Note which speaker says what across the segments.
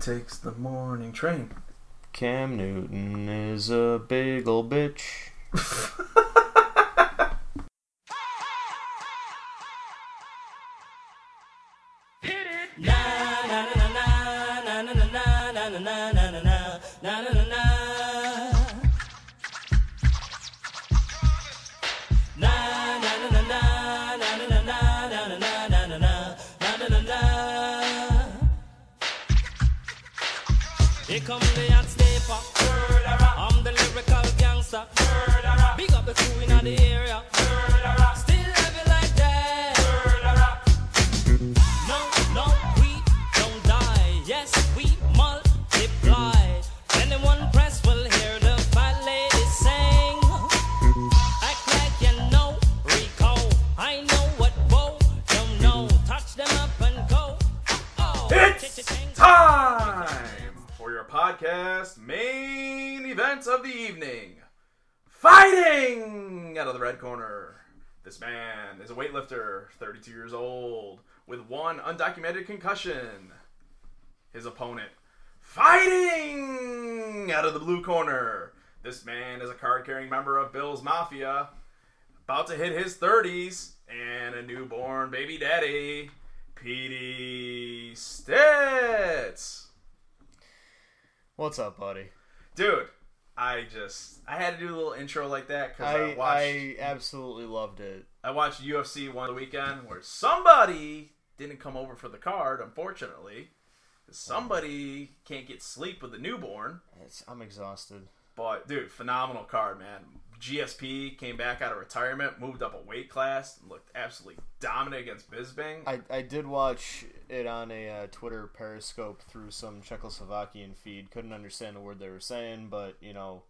Speaker 1: takes the morning train.
Speaker 2: Cam Newton is a big ol' bitch.
Speaker 1: one undocumented concussion. His opponent, fighting out of the blue corner. This man is a card carrying member of Bill's Mafia, about to hit his 30s, and a newborn baby daddy, Petey Stitz.
Speaker 2: What's up, buddy?
Speaker 1: Dude, I just I had to do a little intro like that because I,
Speaker 2: I,
Speaker 1: watched
Speaker 2: I absolutely loved it.
Speaker 1: I watched UFC one weekend where somebody didn't come over for the card, unfortunately. Somebody can't get sleep with a newborn.
Speaker 2: It's, I'm exhausted.
Speaker 1: But dude, phenomenal card, man. GSP came back out of retirement, moved up a weight class, and looked absolutely dominant against Bisping.
Speaker 2: I, I did watch it on a uh, Twitter Periscope through some Czechoslovakian feed. Couldn't understand a word they were saying, but you know,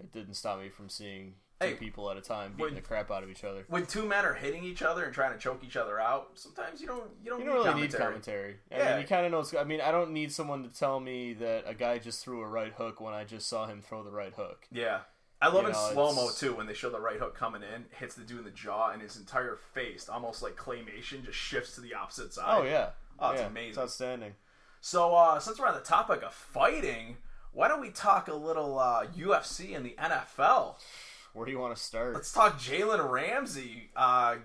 Speaker 2: it didn't stop me from seeing two
Speaker 1: Hey,
Speaker 2: people at a time beating
Speaker 1: when-
Speaker 2: the crap out of each other.
Speaker 1: when two men are hitting each other and trying to choke each other out, sometimes you don't you don't,
Speaker 2: You
Speaker 1: need
Speaker 2: don't really
Speaker 1: commentary.
Speaker 2: need commentary. I
Speaker 1: Yeah.
Speaker 2: mean, you kind of know. I mean, I don't need someone to tell me that a guy just threw a right hook when I just saw him throw the right hook.
Speaker 1: Yeah. I love
Speaker 2: You
Speaker 1: in slow mo too when they show the right hook coming in, hits the dude in the jaw, and his entire face, almost like claymation, just shifts to the opposite side.
Speaker 2: Oh yeah,
Speaker 1: Oh, it's
Speaker 2: Yeah,
Speaker 1: amazing.
Speaker 2: It's outstanding.
Speaker 1: So uh, since we're on the topic of fighting, why don't we talk a little uh, UFC and the NFL?
Speaker 2: Where do you want to start?
Speaker 1: Let's talk Jalen Ramsey uh,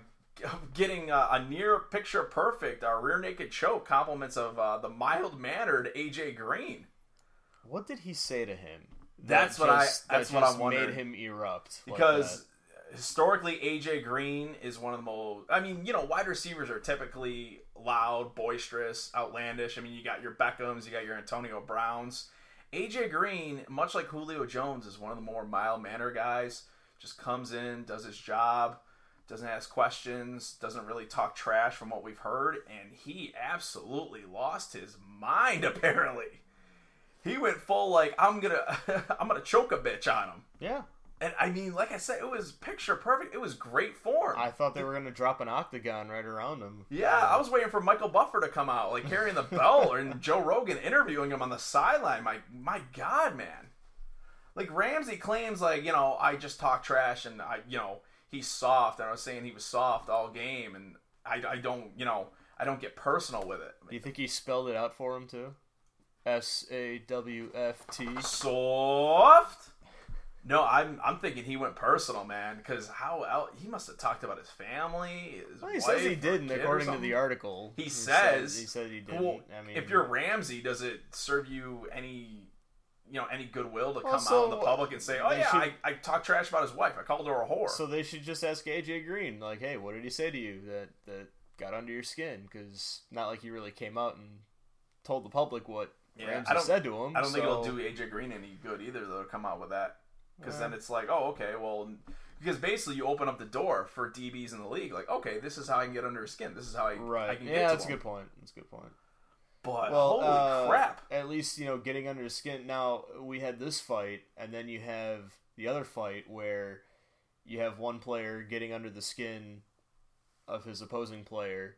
Speaker 1: getting uh, a near picture perfect uh, rear naked choke, compliments of uh, the mild mannered AJ Green.
Speaker 2: What did he say to him?
Speaker 1: That's
Speaker 2: that
Speaker 1: what I- that's
Speaker 2: that
Speaker 1: what I'm wondering.
Speaker 2: Made him erupt
Speaker 1: because
Speaker 2: that.
Speaker 1: historically AJ Green is one of the most I mean, you know, wide receivers are typically loud, boisterous, outlandish. I mean, you got your Beckhams, you got your Antonio Browns. AJ Green, much like Julio Jones, is one of the more mild mannered guys. Just comes in, does his job, doesn't ask questions, doesn't really talk trash from what we've heard, and he absolutely lost his mind apparently. He went full like I'm gonna I'm gonna choke a bitch on him.
Speaker 2: yeah.
Speaker 1: And I mean, like I said, it was picture perfect. It was great form.
Speaker 2: I thought they were gonna drop an octagon right around him.
Speaker 1: yeah, I was waiting for Michael Buffer to come out, like carrying the bell, and Joe Rogan interviewing him on the sideline. My my God, man! Like Ramsey claims, like you know, I just talk trash, and I, you know, he's soft, and I was saying he was soft all game, and I, I don't, you know, I don't get personal with it.
Speaker 2: Do you think he spelled it out for him too? S A W F T.
Speaker 1: Soft? No, I'm I'm thinking he went personal, man. Because how el he must have talked about his family. His
Speaker 2: Well, he says he didn't, according to the article.
Speaker 1: He
Speaker 2: said-
Speaker 1: says
Speaker 2: he said he didn't.
Speaker 1: Well,
Speaker 2: I mean,
Speaker 1: if you're Ramsey, does it serve you any, you know, any goodwill to come
Speaker 2: so
Speaker 1: out in the public and say, "Oh yeah,
Speaker 2: should-
Speaker 1: I, I talked trash about his wife. I called her a whore."
Speaker 2: so they should just ask AJ Green, like, hey, what did he say to you that that got under your skin? Because not like he really came out and told the public what
Speaker 1: Yeah,
Speaker 2: Ramsey
Speaker 1: I don't-
Speaker 2: said to him.
Speaker 1: I don't think it'll do AJ Green any good either, though, to come out with that. Because
Speaker 2: Yeah.
Speaker 1: then it's like, oh, okay, well, because basically you open up the door for DBs in the league. Like, okay, this is how I can get under his skin. This is how I, I
Speaker 2: Right.
Speaker 1: can
Speaker 2: Yeah,
Speaker 1: get to
Speaker 2: that's a good point. That's a good point.
Speaker 1: But
Speaker 2: Well,
Speaker 1: holy
Speaker 2: uh,
Speaker 1: crap!
Speaker 2: At least you know getting under his skin. Now we had this fight, and then you have the other fight where you have one player getting under the skin of his opposing player,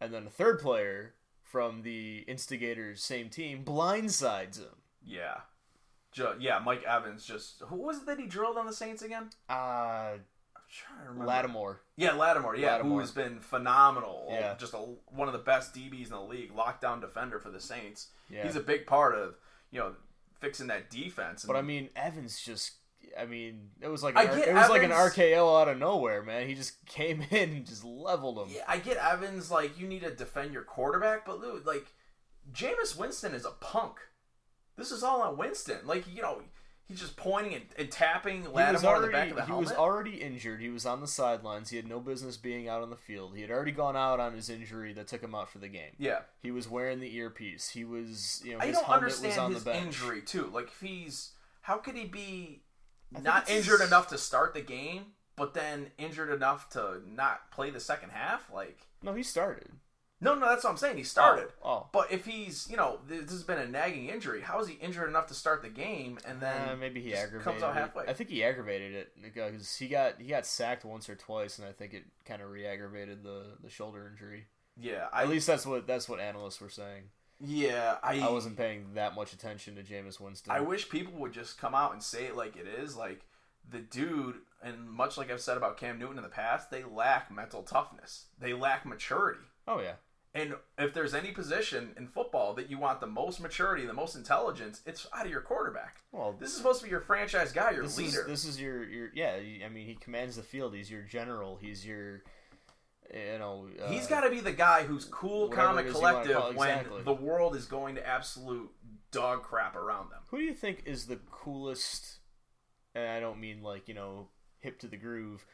Speaker 2: and then a third player from the instigator's same team blindsides him.
Speaker 1: Yeah, Ju- yeah. Mike Evans just who was it that he drilled on the Saints again?
Speaker 2: Uh
Speaker 1: trying to remember.
Speaker 2: Lattimore.
Speaker 1: Yeah, Lattimore. Yeah, who has been phenomenal.
Speaker 2: Yeah.
Speaker 1: just a, one of the best DBs in the league, lockdown defender for the Saints.
Speaker 2: Yeah.
Speaker 1: He's a big part of you know fixing that defense.
Speaker 2: But I mean, Evans just. I mean, it was like an, it was like an
Speaker 1: Evans-
Speaker 2: RKO out of nowhere, man. He just came in and just leveled him.
Speaker 1: Yeah, I get Evans. Like you need to defend your quarterback, but Lou, like Jameis Winston is a punk. This is all on Winston. Like you know, he's just pointing and, and tapping
Speaker 2: He was
Speaker 1: Lattimore on the back
Speaker 2: already
Speaker 1: of the
Speaker 2: he
Speaker 1: helmet.
Speaker 2: was already injured. He was on the sidelines. He had no business being out on the field. He had already gone out on his injury that took him out for the game.
Speaker 1: yeah,
Speaker 2: He was wearing the earpiece. He was, you know,
Speaker 1: I don't understand
Speaker 2: on
Speaker 1: his
Speaker 2: the bench.
Speaker 1: injury too. Like if he's how could he be not injured
Speaker 2: his-
Speaker 1: enough to start the game, but then injured enough to not play the second half? Like
Speaker 2: No, he started.
Speaker 1: No, no, that's what I'm saying. He started.
Speaker 2: Oh, oh.
Speaker 1: But if he's, you know, this has been a nagging injury, how is he injured enough to start the game and then
Speaker 2: Uh, maybe he aggravated.
Speaker 1: comes out
Speaker 2: it.
Speaker 1: halfway?
Speaker 2: I think he aggravated it because he got he got sacked once or twice, and I think it kind of re-aggravated the the shoulder injury.
Speaker 1: yeah, I,
Speaker 2: At least that's what that's what analysts were saying.
Speaker 1: yeah, I,
Speaker 2: I wasn't paying that much attention to Jameis Winston.
Speaker 1: I wish people would just come out and say it like it is. Like the dude, and much like I've said about Cam Newton in the past, they lack mental toughness. They lack maturity.
Speaker 2: oh yeah,
Speaker 1: And if there's any position in football that you want the most maturity, the most intelligence, it's out of your quarterback.
Speaker 2: well
Speaker 1: This is supposed to be your franchise guy, your
Speaker 2: this
Speaker 1: leader.
Speaker 2: is this is your your yeah. I mean, he commands the field. He's your general. He's your you know. Uh,
Speaker 1: He's got to be the guy who's cool, calm, and collective
Speaker 2: call it,
Speaker 1: when the world is going to absolute dog crap around them.
Speaker 2: Who do you think is the coolest? And I don't mean like you know hip to the groove,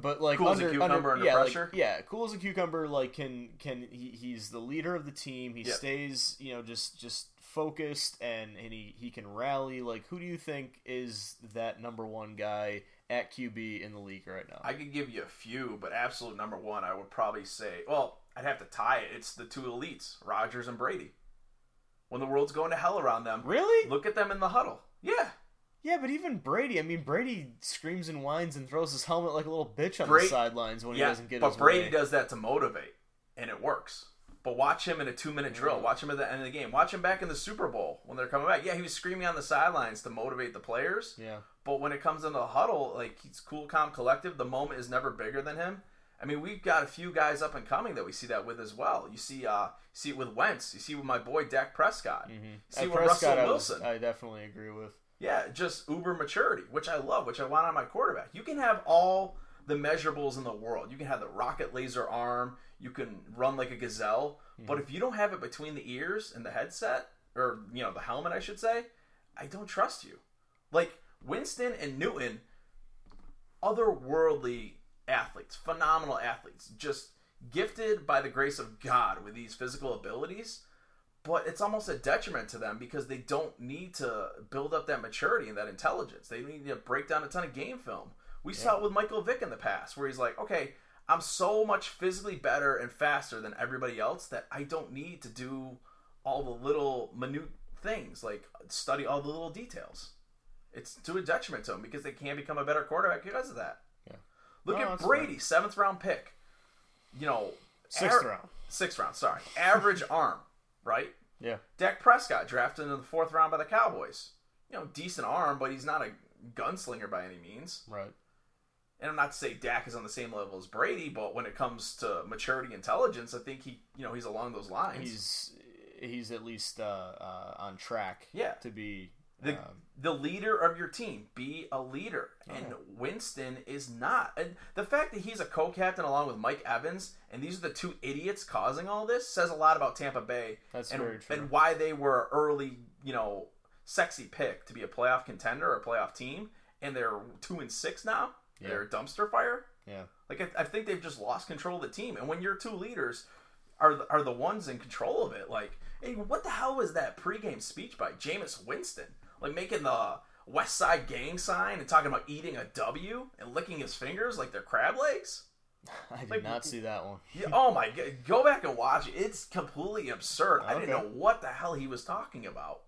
Speaker 2: but like
Speaker 1: Cool as a
Speaker 2: under,
Speaker 1: cucumber under
Speaker 2: yeah, like-
Speaker 1: pressure?
Speaker 2: yeah, cool as a cucumber. Like can can he, he's the leader of the team. He
Speaker 1: Yep.
Speaker 2: stays you know just just focused and and he he can rally. Like who do you think is that number one guy at QB in the league right now?
Speaker 1: I could give you a few, but absolute number one, I would probably say, well, I'd have to tie it. It's the two elites, Rodgers and Brady. When the world's going to hell around them,
Speaker 2: really?
Speaker 1: look at them in the huddle. Yeah,
Speaker 2: Yeah, but even Brady. I mean, Brady screams and whines and throws his helmet like a little bitch on
Speaker 1: Bra-
Speaker 2: the sidelines when he doesn't get
Speaker 1: but
Speaker 2: his But
Speaker 1: Brady
Speaker 2: way.
Speaker 1: does that to motivate, and it works. But watch him in a two-minute drill. Watch him at the end of the game. Watch him back in the Super Bowl when they're coming back. Yeah, he was screaming on the sidelines to motivate the players.
Speaker 2: Yeah.
Speaker 1: But when it comes into the huddle, like he's cool, calm, collective. The moment is never bigger than him. I mean, we've got a few guys up and coming that we see that with as well. You see, uh, see it with Wentz. You see it with my boy Dak Prescott. You see
Speaker 2: At
Speaker 1: it with
Speaker 2: Prescott,
Speaker 1: Russell
Speaker 2: I, was-
Speaker 1: Wilson.
Speaker 2: I definitely agree with.
Speaker 1: Yeah, just uber maturity, which I love, which I want on my quarterback. You can have all the measurables in the world. You can have the rocket laser arm. You can run like a gazelle. But mm-hmm. if you don't have it between the ears and the headset, or you know the helmet, I should say, I don't trust you. Like Winston and Newton, otherworldly athletes, phenomenal athletes, just gifted by the grace of God with these physical abilities but it's almost a detriment to them because they don't need to build up that maturity and that intelligence. They need to break down a ton of game film. We saw it with Michael Vick in the past, where he's like, okay, I'm so much physically better and faster than everybody else that I don't need to do all the little minute things, like study all the little details. It's to a detriment to them because they can't become a better quarterback because of that.
Speaker 2: Yeah.
Speaker 1: Look
Speaker 2: No,
Speaker 1: at Brady, seventh round pick. You know,
Speaker 2: Sixth
Speaker 1: ar-
Speaker 2: round.
Speaker 1: Sixth round, sorry. Average arm, right?
Speaker 2: Yeah.
Speaker 1: Dak Prescott drafted in the fourth round by the Cowboys. You know, decent arm, but he's not a gunslinger by any means.
Speaker 2: Right.
Speaker 1: And I'm not to say Dak is on the same level as Brady, but when it comes to maturity, intelligence, I think he, you know, he's along those lines.
Speaker 2: He's he's at least uh, uh, on track.
Speaker 1: Yeah.
Speaker 2: To be.
Speaker 1: The
Speaker 2: um,
Speaker 1: the leader of your team. Be a leader, and Winston is not. And the fact that he's a co-captain along with Mike Evans, and these are the two idiots causing all this, says a lot about Tampa Bay.
Speaker 2: That's
Speaker 1: and,
Speaker 2: very true.
Speaker 1: And why they were an early, you know, sexy pick to be a playoff contender or a playoff team, and they're two and six now.
Speaker 2: Yeah.
Speaker 1: They're a dumpster fire.
Speaker 2: yeah.
Speaker 1: Like I, I think they've just lost control of the team. And when your two leaders are the, are the ones in control of it, like, hey, what the hell was that pregame speech by Jameis Winston? Like making the West Side Gang sign and talking about eating a W and licking his fingers like they're crab legs.
Speaker 2: I did
Speaker 1: Like-
Speaker 2: not see that one.
Speaker 1: Yeah, oh my god, go back and watch it. It's completely absurd. I didn't know what the hell he was talking about.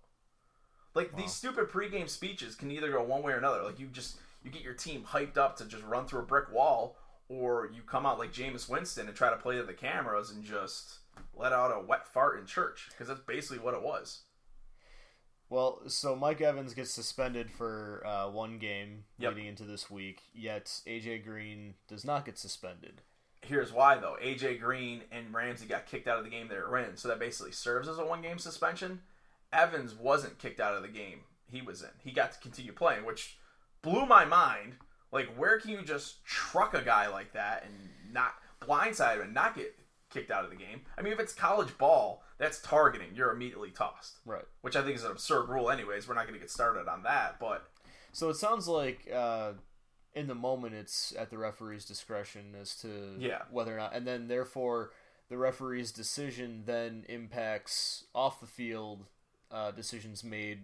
Speaker 1: Like these stupid pregame speeches can either go one way or another. Like you just you get your team hyped up to just run through a brick wall, or you come out like Jameis Winston and try to play to the cameras and just let out a wet fart in church because that's basically what it was.
Speaker 2: Well, so Mike Evans gets suspended for uh, one game
Speaker 1: Yep.
Speaker 2: leading into this week, yet AJ Green does not get suspended.
Speaker 1: Here's why though. AJ Green and Ramsey got kicked out of the game they were in, so that basically serves as a one game suspension. Evans wasn't kicked out of the game he was in. He got to continue playing, which blew my mind. Like, where can you just truck a guy like that and not blindside him and not get kicked out of the game? I mean, if it's college ball, that's targeting. You're immediately tossed,
Speaker 2: Right.
Speaker 1: which I think is an absurd rule. Anyways, we're not going to get started on that, but
Speaker 2: So it sounds like uh, in the moment it's at the referee's discretion as to
Speaker 1: Yeah.
Speaker 2: whether or not, and then therefore the referee's decision then impacts off the field uh, decisions made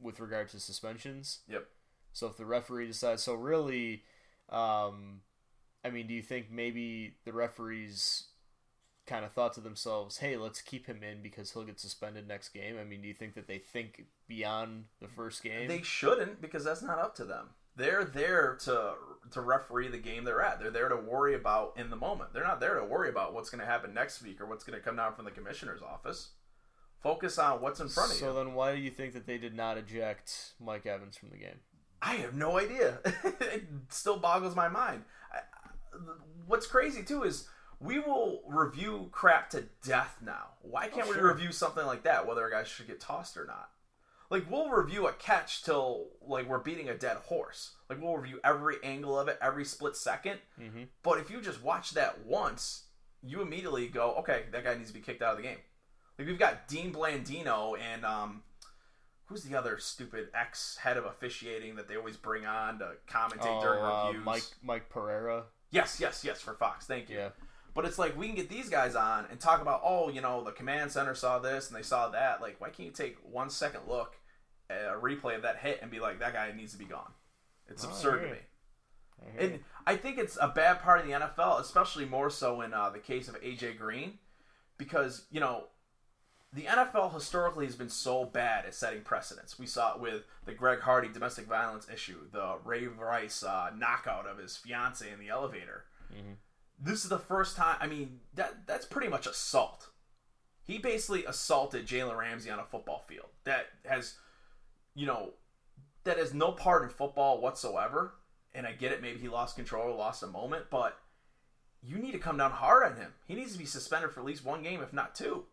Speaker 2: with regard to suspensions.
Speaker 1: yep.
Speaker 2: So if the referee decides, so really, um, I mean, do you think maybe the referees kind of thought to themselves, "Hey, let's keep him in because he'll get suspended next game"? I mean, do you think that they think beyond the first game?
Speaker 1: They shouldn't because that's not up to them. They're there to to referee the game they're at. They're there to worry about in the moment. They're not there to worry about what's going to happen next week or what's going to come down from the commissioner's office. Focus on what's in front of
Speaker 2: so
Speaker 1: you.
Speaker 2: So then, why do you think that they did not eject Mike Evans from the game?
Speaker 1: I have no idea. it still boggles my mind. I, what's crazy too is we will review crap to death now. Why can't
Speaker 2: Oh,
Speaker 1: we
Speaker 2: sure.
Speaker 1: review something like that, whether a guy should get tossed or not? Like we'll review a catch till like we're beating a dead horse. Like we'll review every angle of it, every split 2nd
Speaker 2: Mhm.
Speaker 1: But if you just watch that once, you immediately go, okay, that guy needs to be kicked out of the game. Like we've got Dean Blandino and um, who's the other stupid ex head of officiating that they always bring on to commentate during
Speaker 2: uh,
Speaker 1: reviews?
Speaker 2: Mike Mike Pereira.
Speaker 1: Yes, yes, yes, for Fox. Thank you.
Speaker 2: Yeah.
Speaker 1: But it's like we can get these guys on and talk about, oh, you know, the command center saw this and they saw that. Like, why can't you take one second look at a replay of that hit and be like, that guy needs to be gone? It's
Speaker 2: Oh,
Speaker 1: absurd to me.
Speaker 2: I
Speaker 1: And I think it's a bad part of the NFL, especially more so in uh, the case of AJ Green, because you know the NFL historically has been so bad at setting precedents. We saw it with the Greg Hardy domestic violence issue, the Ray Rice uh, knockout of his fiance in the elevator. This is the first time. I mean, that that's pretty much assault. He basically assaulted Jalen Ramsey on a football field. That has, you know, that has no part in football whatsoever. And I get it, maybe he lost control or lost a moment, but you need to come down hard on him. He needs to be suspended for at least one game, if not two.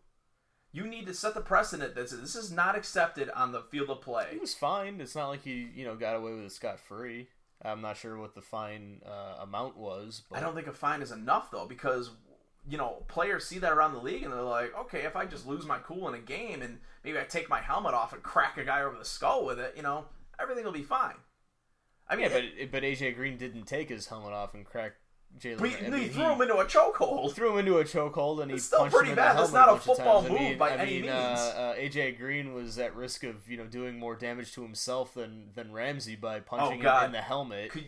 Speaker 1: You need to set the precedent that this is not accepted on the field of play.
Speaker 2: He was fined. It's not like he, you know, got away with it scot free. I'm not sure what the fine uh, amount was, but
Speaker 1: I don't think a fine is enough though, because you know players see that around the league and they're like, okay, if I just lose my cool in a game and maybe I take my helmet off and crack a guy over the skull with it, you know, everything will be fine. I mean,
Speaker 2: yeah, but but AJ Green didn't take his helmet off and crack Jalen.
Speaker 1: but he,
Speaker 2: I mean,
Speaker 1: he threw him into a chokehold.
Speaker 2: threw him into a chokehold and he
Speaker 1: It's still
Speaker 2: punched him
Speaker 1: pretty
Speaker 2: in
Speaker 1: bad. That's not a football
Speaker 2: times. I
Speaker 1: move
Speaker 2: mean,
Speaker 1: by
Speaker 2: I
Speaker 1: any
Speaker 2: mean,
Speaker 1: means.
Speaker 2: Uh, uh, AJ Green was at risk of you know doing more damage to himself than than Ramsey by punching him
Speaker 1: Oh, God.
Speaker 2: in the helmet.
Speaker 1: Could-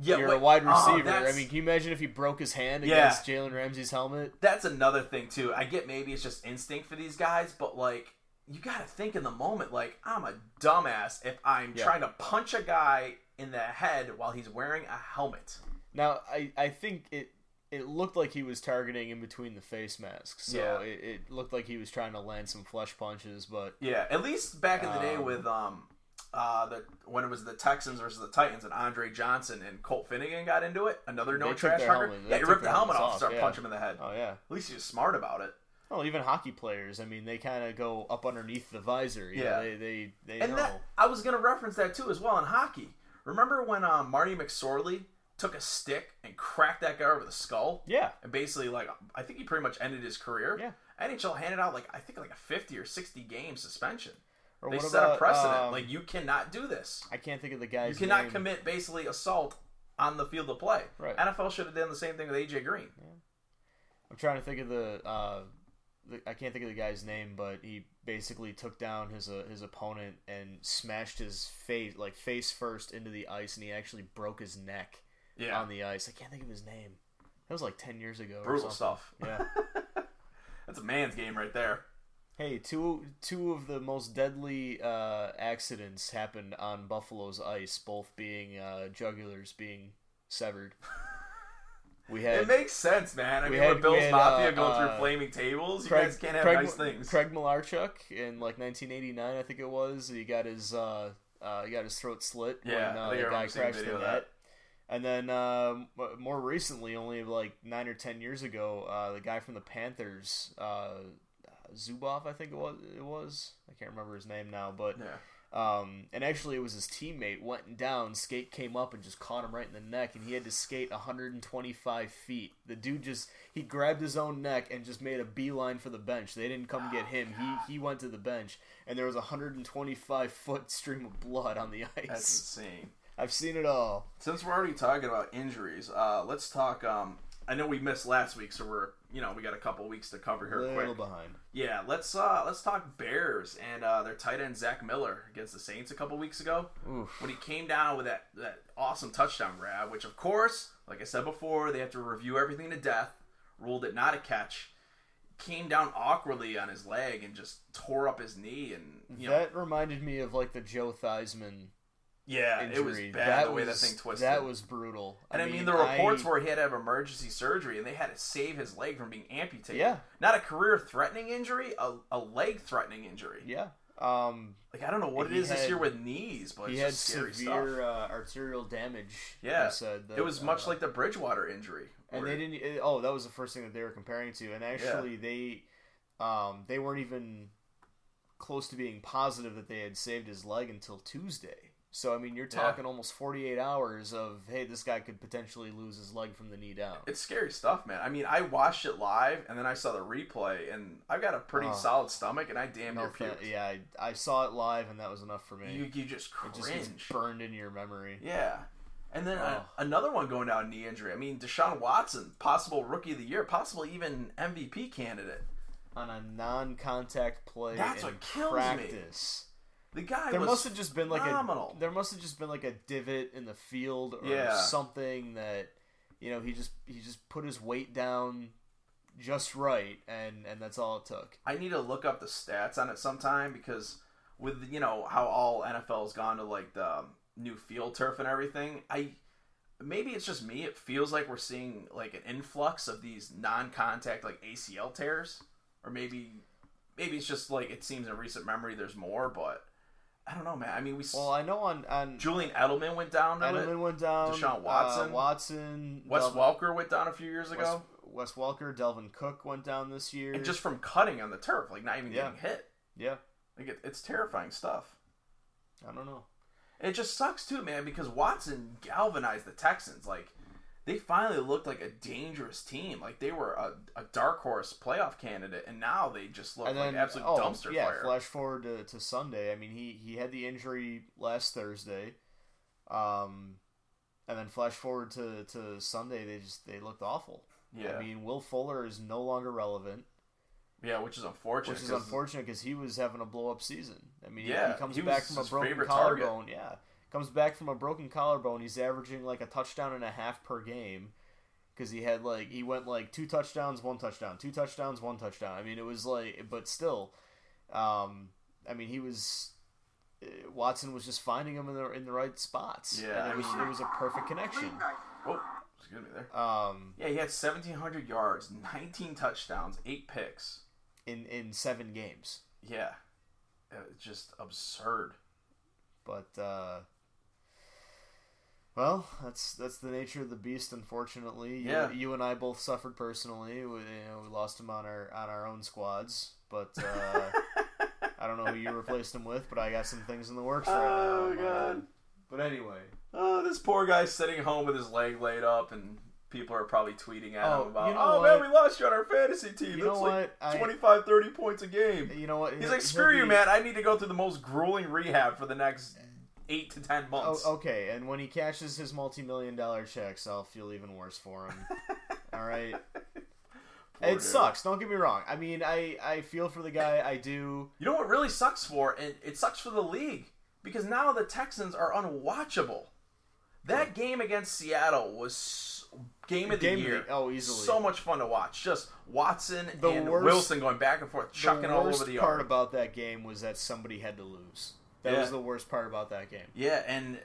Speaker 1: yeah,
Speaker 2: You're
Speaker 1: wait,
Speaker 2: a wide
Speaker 1: oh,
Speaker 2: receiver. I mean, can you imagine if he broke his hand
Speaker 1: Yeah.
Speaker 2: against Jalen Ramsey's helmet?
Speaker 1: that's another thing too. I get maybe it's just instinct for these guys, but like you got to think in the moment. Like I'm a dumbass if I'm
Speaker 2: Yeah.
Speaker 1: trying to punch a guy in the head while he's wearing a helmet.
Speaker 2: Now, I, I think it it looked like he was targeting in between the face masks. So
Speaker 1: Yeah.
Speaker 2: it, it looked like he was trying to land some flesh punches, but
Speaker 1: Yeah, at least back in the day
Speaker 2: Um,
Speaker 1: with um uh the when it was the Texans versus the Titans and Andre Johnson and Colt Finnegan got into it. Another no trash talker. Yeah, he ripped the helmet off, and started
Speaker 2: yeah.
Speaker 1: punching him in the head.
Speaker 2: oh yeah.
Speaker 1: At least he was smart about it.
Speaker 2: Well, even hockey players. I mean, they kind of go up underneath the visor. You
Speaker 1: Yeah.
Speaker 2: know, they they they
Speaker 1: And
Speaker 2: know.
Speaker 1: that I was gonna reference that too as well in hockey. Remember when um, Marty McSorley took a stick and cracked that guy over the skull?
Speaker 2: yeah,
Speaker 1: And basically, like, I think he pretty much ended his career.
Speaker 2: Yeah.
Speaker 1: NHL handed out like I think like a fifty or sixty game suspension.
Speaker 2: Or
Speaker 1: they set a precedent.
Speaker 2: um,
Speaker 1: like you cannot do this.
Speaker 2: I can't think of the guys.
Speaker 1: You cannot
Speaker 2: name.
Speaker 1: commit basically assault on the field of play.
Speaker 2: Right.
Speaker 1: NFL should have done the same thing with AJ Green.
Speaker 2: I'm trying to think of the, uh, the. I can't think of the guy's name, but he basically took down his uh, his opponent and smashed his face like face first into the ice, and he actually broke his neck
Speaker 1: Yeah.
Speaker 2: on the ice. I can't think of his name. That was like ten years ago.
Speaker 1: Brutal stuff.
Speaker 2: Yeah.
Speaker 1: That's a man's game right there.
Speaker 2: Hey, two two of the most deadly uh, accidents happened on Buffalo's ice, both being uh, jugulars being severed. We had
Speaker 1: It makes sense, man. I
Speaker 2: we
Speaker 1: mean,
Speaker 2: had-
Speaker 1: with Bill's
Speaker 2: had,
Speaker 1: Mafia
Speaker 2: uh,
Speaker 1: going through
Speaker 2: uh,
Speaker 1: flaming tables, you
Speaker 2: Craig,
Speaker 1: guys can't have
Speaker 2: Craig,
Speaker 1: nice things.
Speaker 2: Craig Malarchuk in like 1989, I think it was. He got his uh, uh, he got his throat slit
Speaker 1: Yeah,
Speaker 2: when uh, the guy crashed the net. And then um, more recently, only like nine or ten years ago, uh, the guy from the Panthers, uh, Zubov, I think it was. It was. I can't remember his name now, but
Speaker 1: Yeah.
Speaker 2: um, and actually, it was his teammate went down. Skate came up and just caught him right in the neck, and he had to skate 125 feet. The dude just he grabbed his own neck and just made a beeline for the bench. They didn't come get him. He he went to the bench, and there was a 125 foot stream of blood on the ice.
Speaker 1: That's insane.
Speaker 2: I've seen it all.
Speaker 1: Since we're already talking about injuries, uh, let's talk. Um, I know we missed last week, so we're you know we got a couple weeks to cover
Speaker 2: A
Speaker 1: here
Speaker 2: little
Speaker 1: quick.
Speaker 2: behind.
Speaker 1: Yeah, let's uh, let's talk Bears and uh, their tight end Zach Miller against the Saints a couple weeks ago
Speaker 2: Oof.
Speaker 1: when he came down with that that awesome touchdown grab, which of course, like I said before, they have to review everything to death. Ruled it not a catch. Came down awkwardly on his leg and just tore up his knee, and you know,
Speaker 2: that reminded me of like the Joe Theismann
Speaker 1: yeah,
Speaker 2: injury.
Speaker 1: it was bad the way
Speaker 2: was,
Speaker 1: that thing twisted.
Speaker 2: That was brutal.
Speaker 1: And I mean, the reports
Speaker 2: I-
Speaker 1: were he had to have emergency surgery, and they had to save his leg from being amputated.
Speaker 2: Yeah.
Speaker 1: not a career-threatening injury, a, a leg-threatening injury.
Speaker 2: yeah. Um,
Speaker 1: Like I don't know what it
Speaker 2: is
Speaker 1: is this year with knees, but
Speaker 2: he
Speaker 1: it's
Speaker 2: had
Speaker 1: just scary
Speaker 2: severe uh, arterial damage.
Speaker 1: Yeah,
Speaker 2: said that,
Speaker 1: it was much
Speaker 2: uh,
Speaker 1: like the Bridgewater injury,
Speaker 2: and they didn't. it- oh, that was the first thing that they were comparing to, and actually they, um, they weren't even close to being positive that they had saved his leg until Tuesday. So I mean, you're
Speaker 1: Yeah.
Speaker 2: talking almost 48 hours of hey, this guy could potentially lose his leg from the knee down.
Speaker 1: It's scary stuff, man. I mean, I watched it live, and then I saw the replay, and I've got a pretty
Speaker 2: Oh.
Speaker 1: solid stomach, and I damn
Speaker 2: No
Speaker 1: near puked.
Speaker 2: yeah, I, I saw it live, and that was enough for me.
Speaker 1: You, you just
Speaker 2: it just
Speaker 1: cringe.
Speaker 2: burned into your memory.
Speaker 1: Yeah. And then uh,
Speaker 2: Oh.
Speaker 1: another one going down knee injury. I mean, Deshaun Watson, possible rookie of the year, possible even MVP candidate.
Speaker 2: On a non-contact play
Speaker 1: That's
Speaker 2: in
Speaker 1: what kills me. The guy
Speaker 2: there
Speaker 1: was
Speaker 2: must have just been like
Speaker 1: phenomenal.
Speaker 2: a there must have just been like a divot in the field or
Speaker 1: Yeah.
Speaker 2: something that you know he just he just put his weight down just right and and that's all it took.
Speaker 1: I need to look up the stats on it sometime because with you know how all NFL's gone to like the um, new field turf and everything, I maybe it's just me. It feels like we're seeing like an influx of these non-contact like ACL tears, or maybe maybe it's just like it seems in recent memory there's more, but I don't know, man. I mean, we
Speaker 2: Well, I know on on
Speaker 1: Julian Edelman went down
Speaker 2: Edelman
Speaker 1: it.
Speaker 2: went down,
Speaker 1: Deshaun
Speaker 2: uh,
Speaker 1: Watson.
Speaker 2: Watson,
Speaker 1: Wes
Speaker 2: Delvin-
Speaker 1: Welker went down a few years ago,
Speaker 2: Wes Welker, Dalvin Cook went down this year.
Speaker 1: and just from cutting on the turf, like not even
Speaker 2: Yeah.
Speaker 1: getting hit.
Speaker 2: yeah,
Speaker 1: Like it, it's terrifying stuff.
Speaker 2: I don't know.
Speaker 1: It just sucks too, man, because Watson galvanized the Texans. Like they finally looked like a dangerous team. Like they were a, a dark horse playoff candidate, and now they just look
Speaker 2: and
Speaker 1: like
Speaker 2: then
Speaker 1: absolute
Speaker 2: oh,
Speaker 1: dumpster
Speaker 2: yeah,
Speaker 1: fire.
Speaker 2: flash forward to, to Sunday. I mean, he he had the injury last Thursday, um, and then flash forward to, to Sunday. They just they looked awful.
Speaker 1: yeah,
Speaker 2: I mean, Will Fuller is no longer relevant,
Speaker 1: yeah, which is unfortunate.
Speaker 2: which is unfortunate because he was having a blow up season. I mean, he-
Speaker 1: Yeah,
Speaker 2: he comes
Speaker 1: he
Speaker 2: back from a broken
Speaker 1: favorite target.
Speaker 2: collarbone. Yeah, comes back from a broken collarbone. He's averaging like a touchdown and a half per game. Because he had like he went like two touchdowns, one touchdown, two touchdowns, one touchdown. I mean, it was like, but still, um, I mean, he was uh, Watson was just finding him in the in the right spots.
Speaker 1: Yeah,
Speaker 2: and it was it was a perfect connection.
Speaker 1: Oh, excuse me there.
Speaker 2: Um,
Speaker 1: Yeah, he had 1,700 yards, 19 touchdowns, eight picks.
Speaker 2: in in seven games,
Speaker 1: Yeah, it's just absurd.
Speaker 2: but uh, well, that's that's the nature of the beast. Unfortunately, you,
Speaker 1: Yeah.
Speaker 2: you and I both suffered personally. We, you know, we lost him on our on our own squads, but. Uh, I don't know who you replaced him with, but I got some things in the works right
Speaker 1: Oh,
Speaker 2: now.
Speaker 1: God.
Speaker 2: But anyway,
Speaker 1: Oh, this poor guy's sitting home with his leg laid up, and people are probably tweeting at
Speaker 2: Oh,
Speaker 1: him about,
Speaker 2: you know
Speaker 1: oh,
Speaker 2: what?
Speaker 1: man, we lost you on our fantasy team.
Speaker 2: You
Speaker 1: That's
Speaker 2: know
Speaker 1: like
Speaker 2: what? I-
Speaker 1: 25, 30 points a game.
Speaker 2: you know what?
Speaker 1: He's like, screw you,
Speaker 2: be-
Speaker 1: man. I need to go through the most grueling rehab for the next eight to ten oh, months.
Speaker 2: Oh, okay, and when he cashes his multi-million dollar checks, I'll feel even worse for him. All right.
Speaker 1: Poor
Speaker 2: it
Speaker 1: dude.
Speaker 2: sucks. Don't get me wrong. I mean, I I feel for the guy. I do.
Speaker 1: You know what really sucks for, and it sucks for the league because now the Texans are unwatchable. That game against Seattle was game of the
Speaker 2: Game of
Speaker 1: year.
Speaker 2: the- oh, easily.
Speaker 1: So much fun to watch. Just Watson
Speaker 2: The
Speaker 1: and
Speaker 2: worst-
Speaker 1: Wilson going back and forth, chucking all over the yard.
Speaker 2: The part about that game was that somebody had to lose. That
Speaker 1: Yeah.
Speaker 2: was the worst part about that game.
Speaker 1: Yeah, and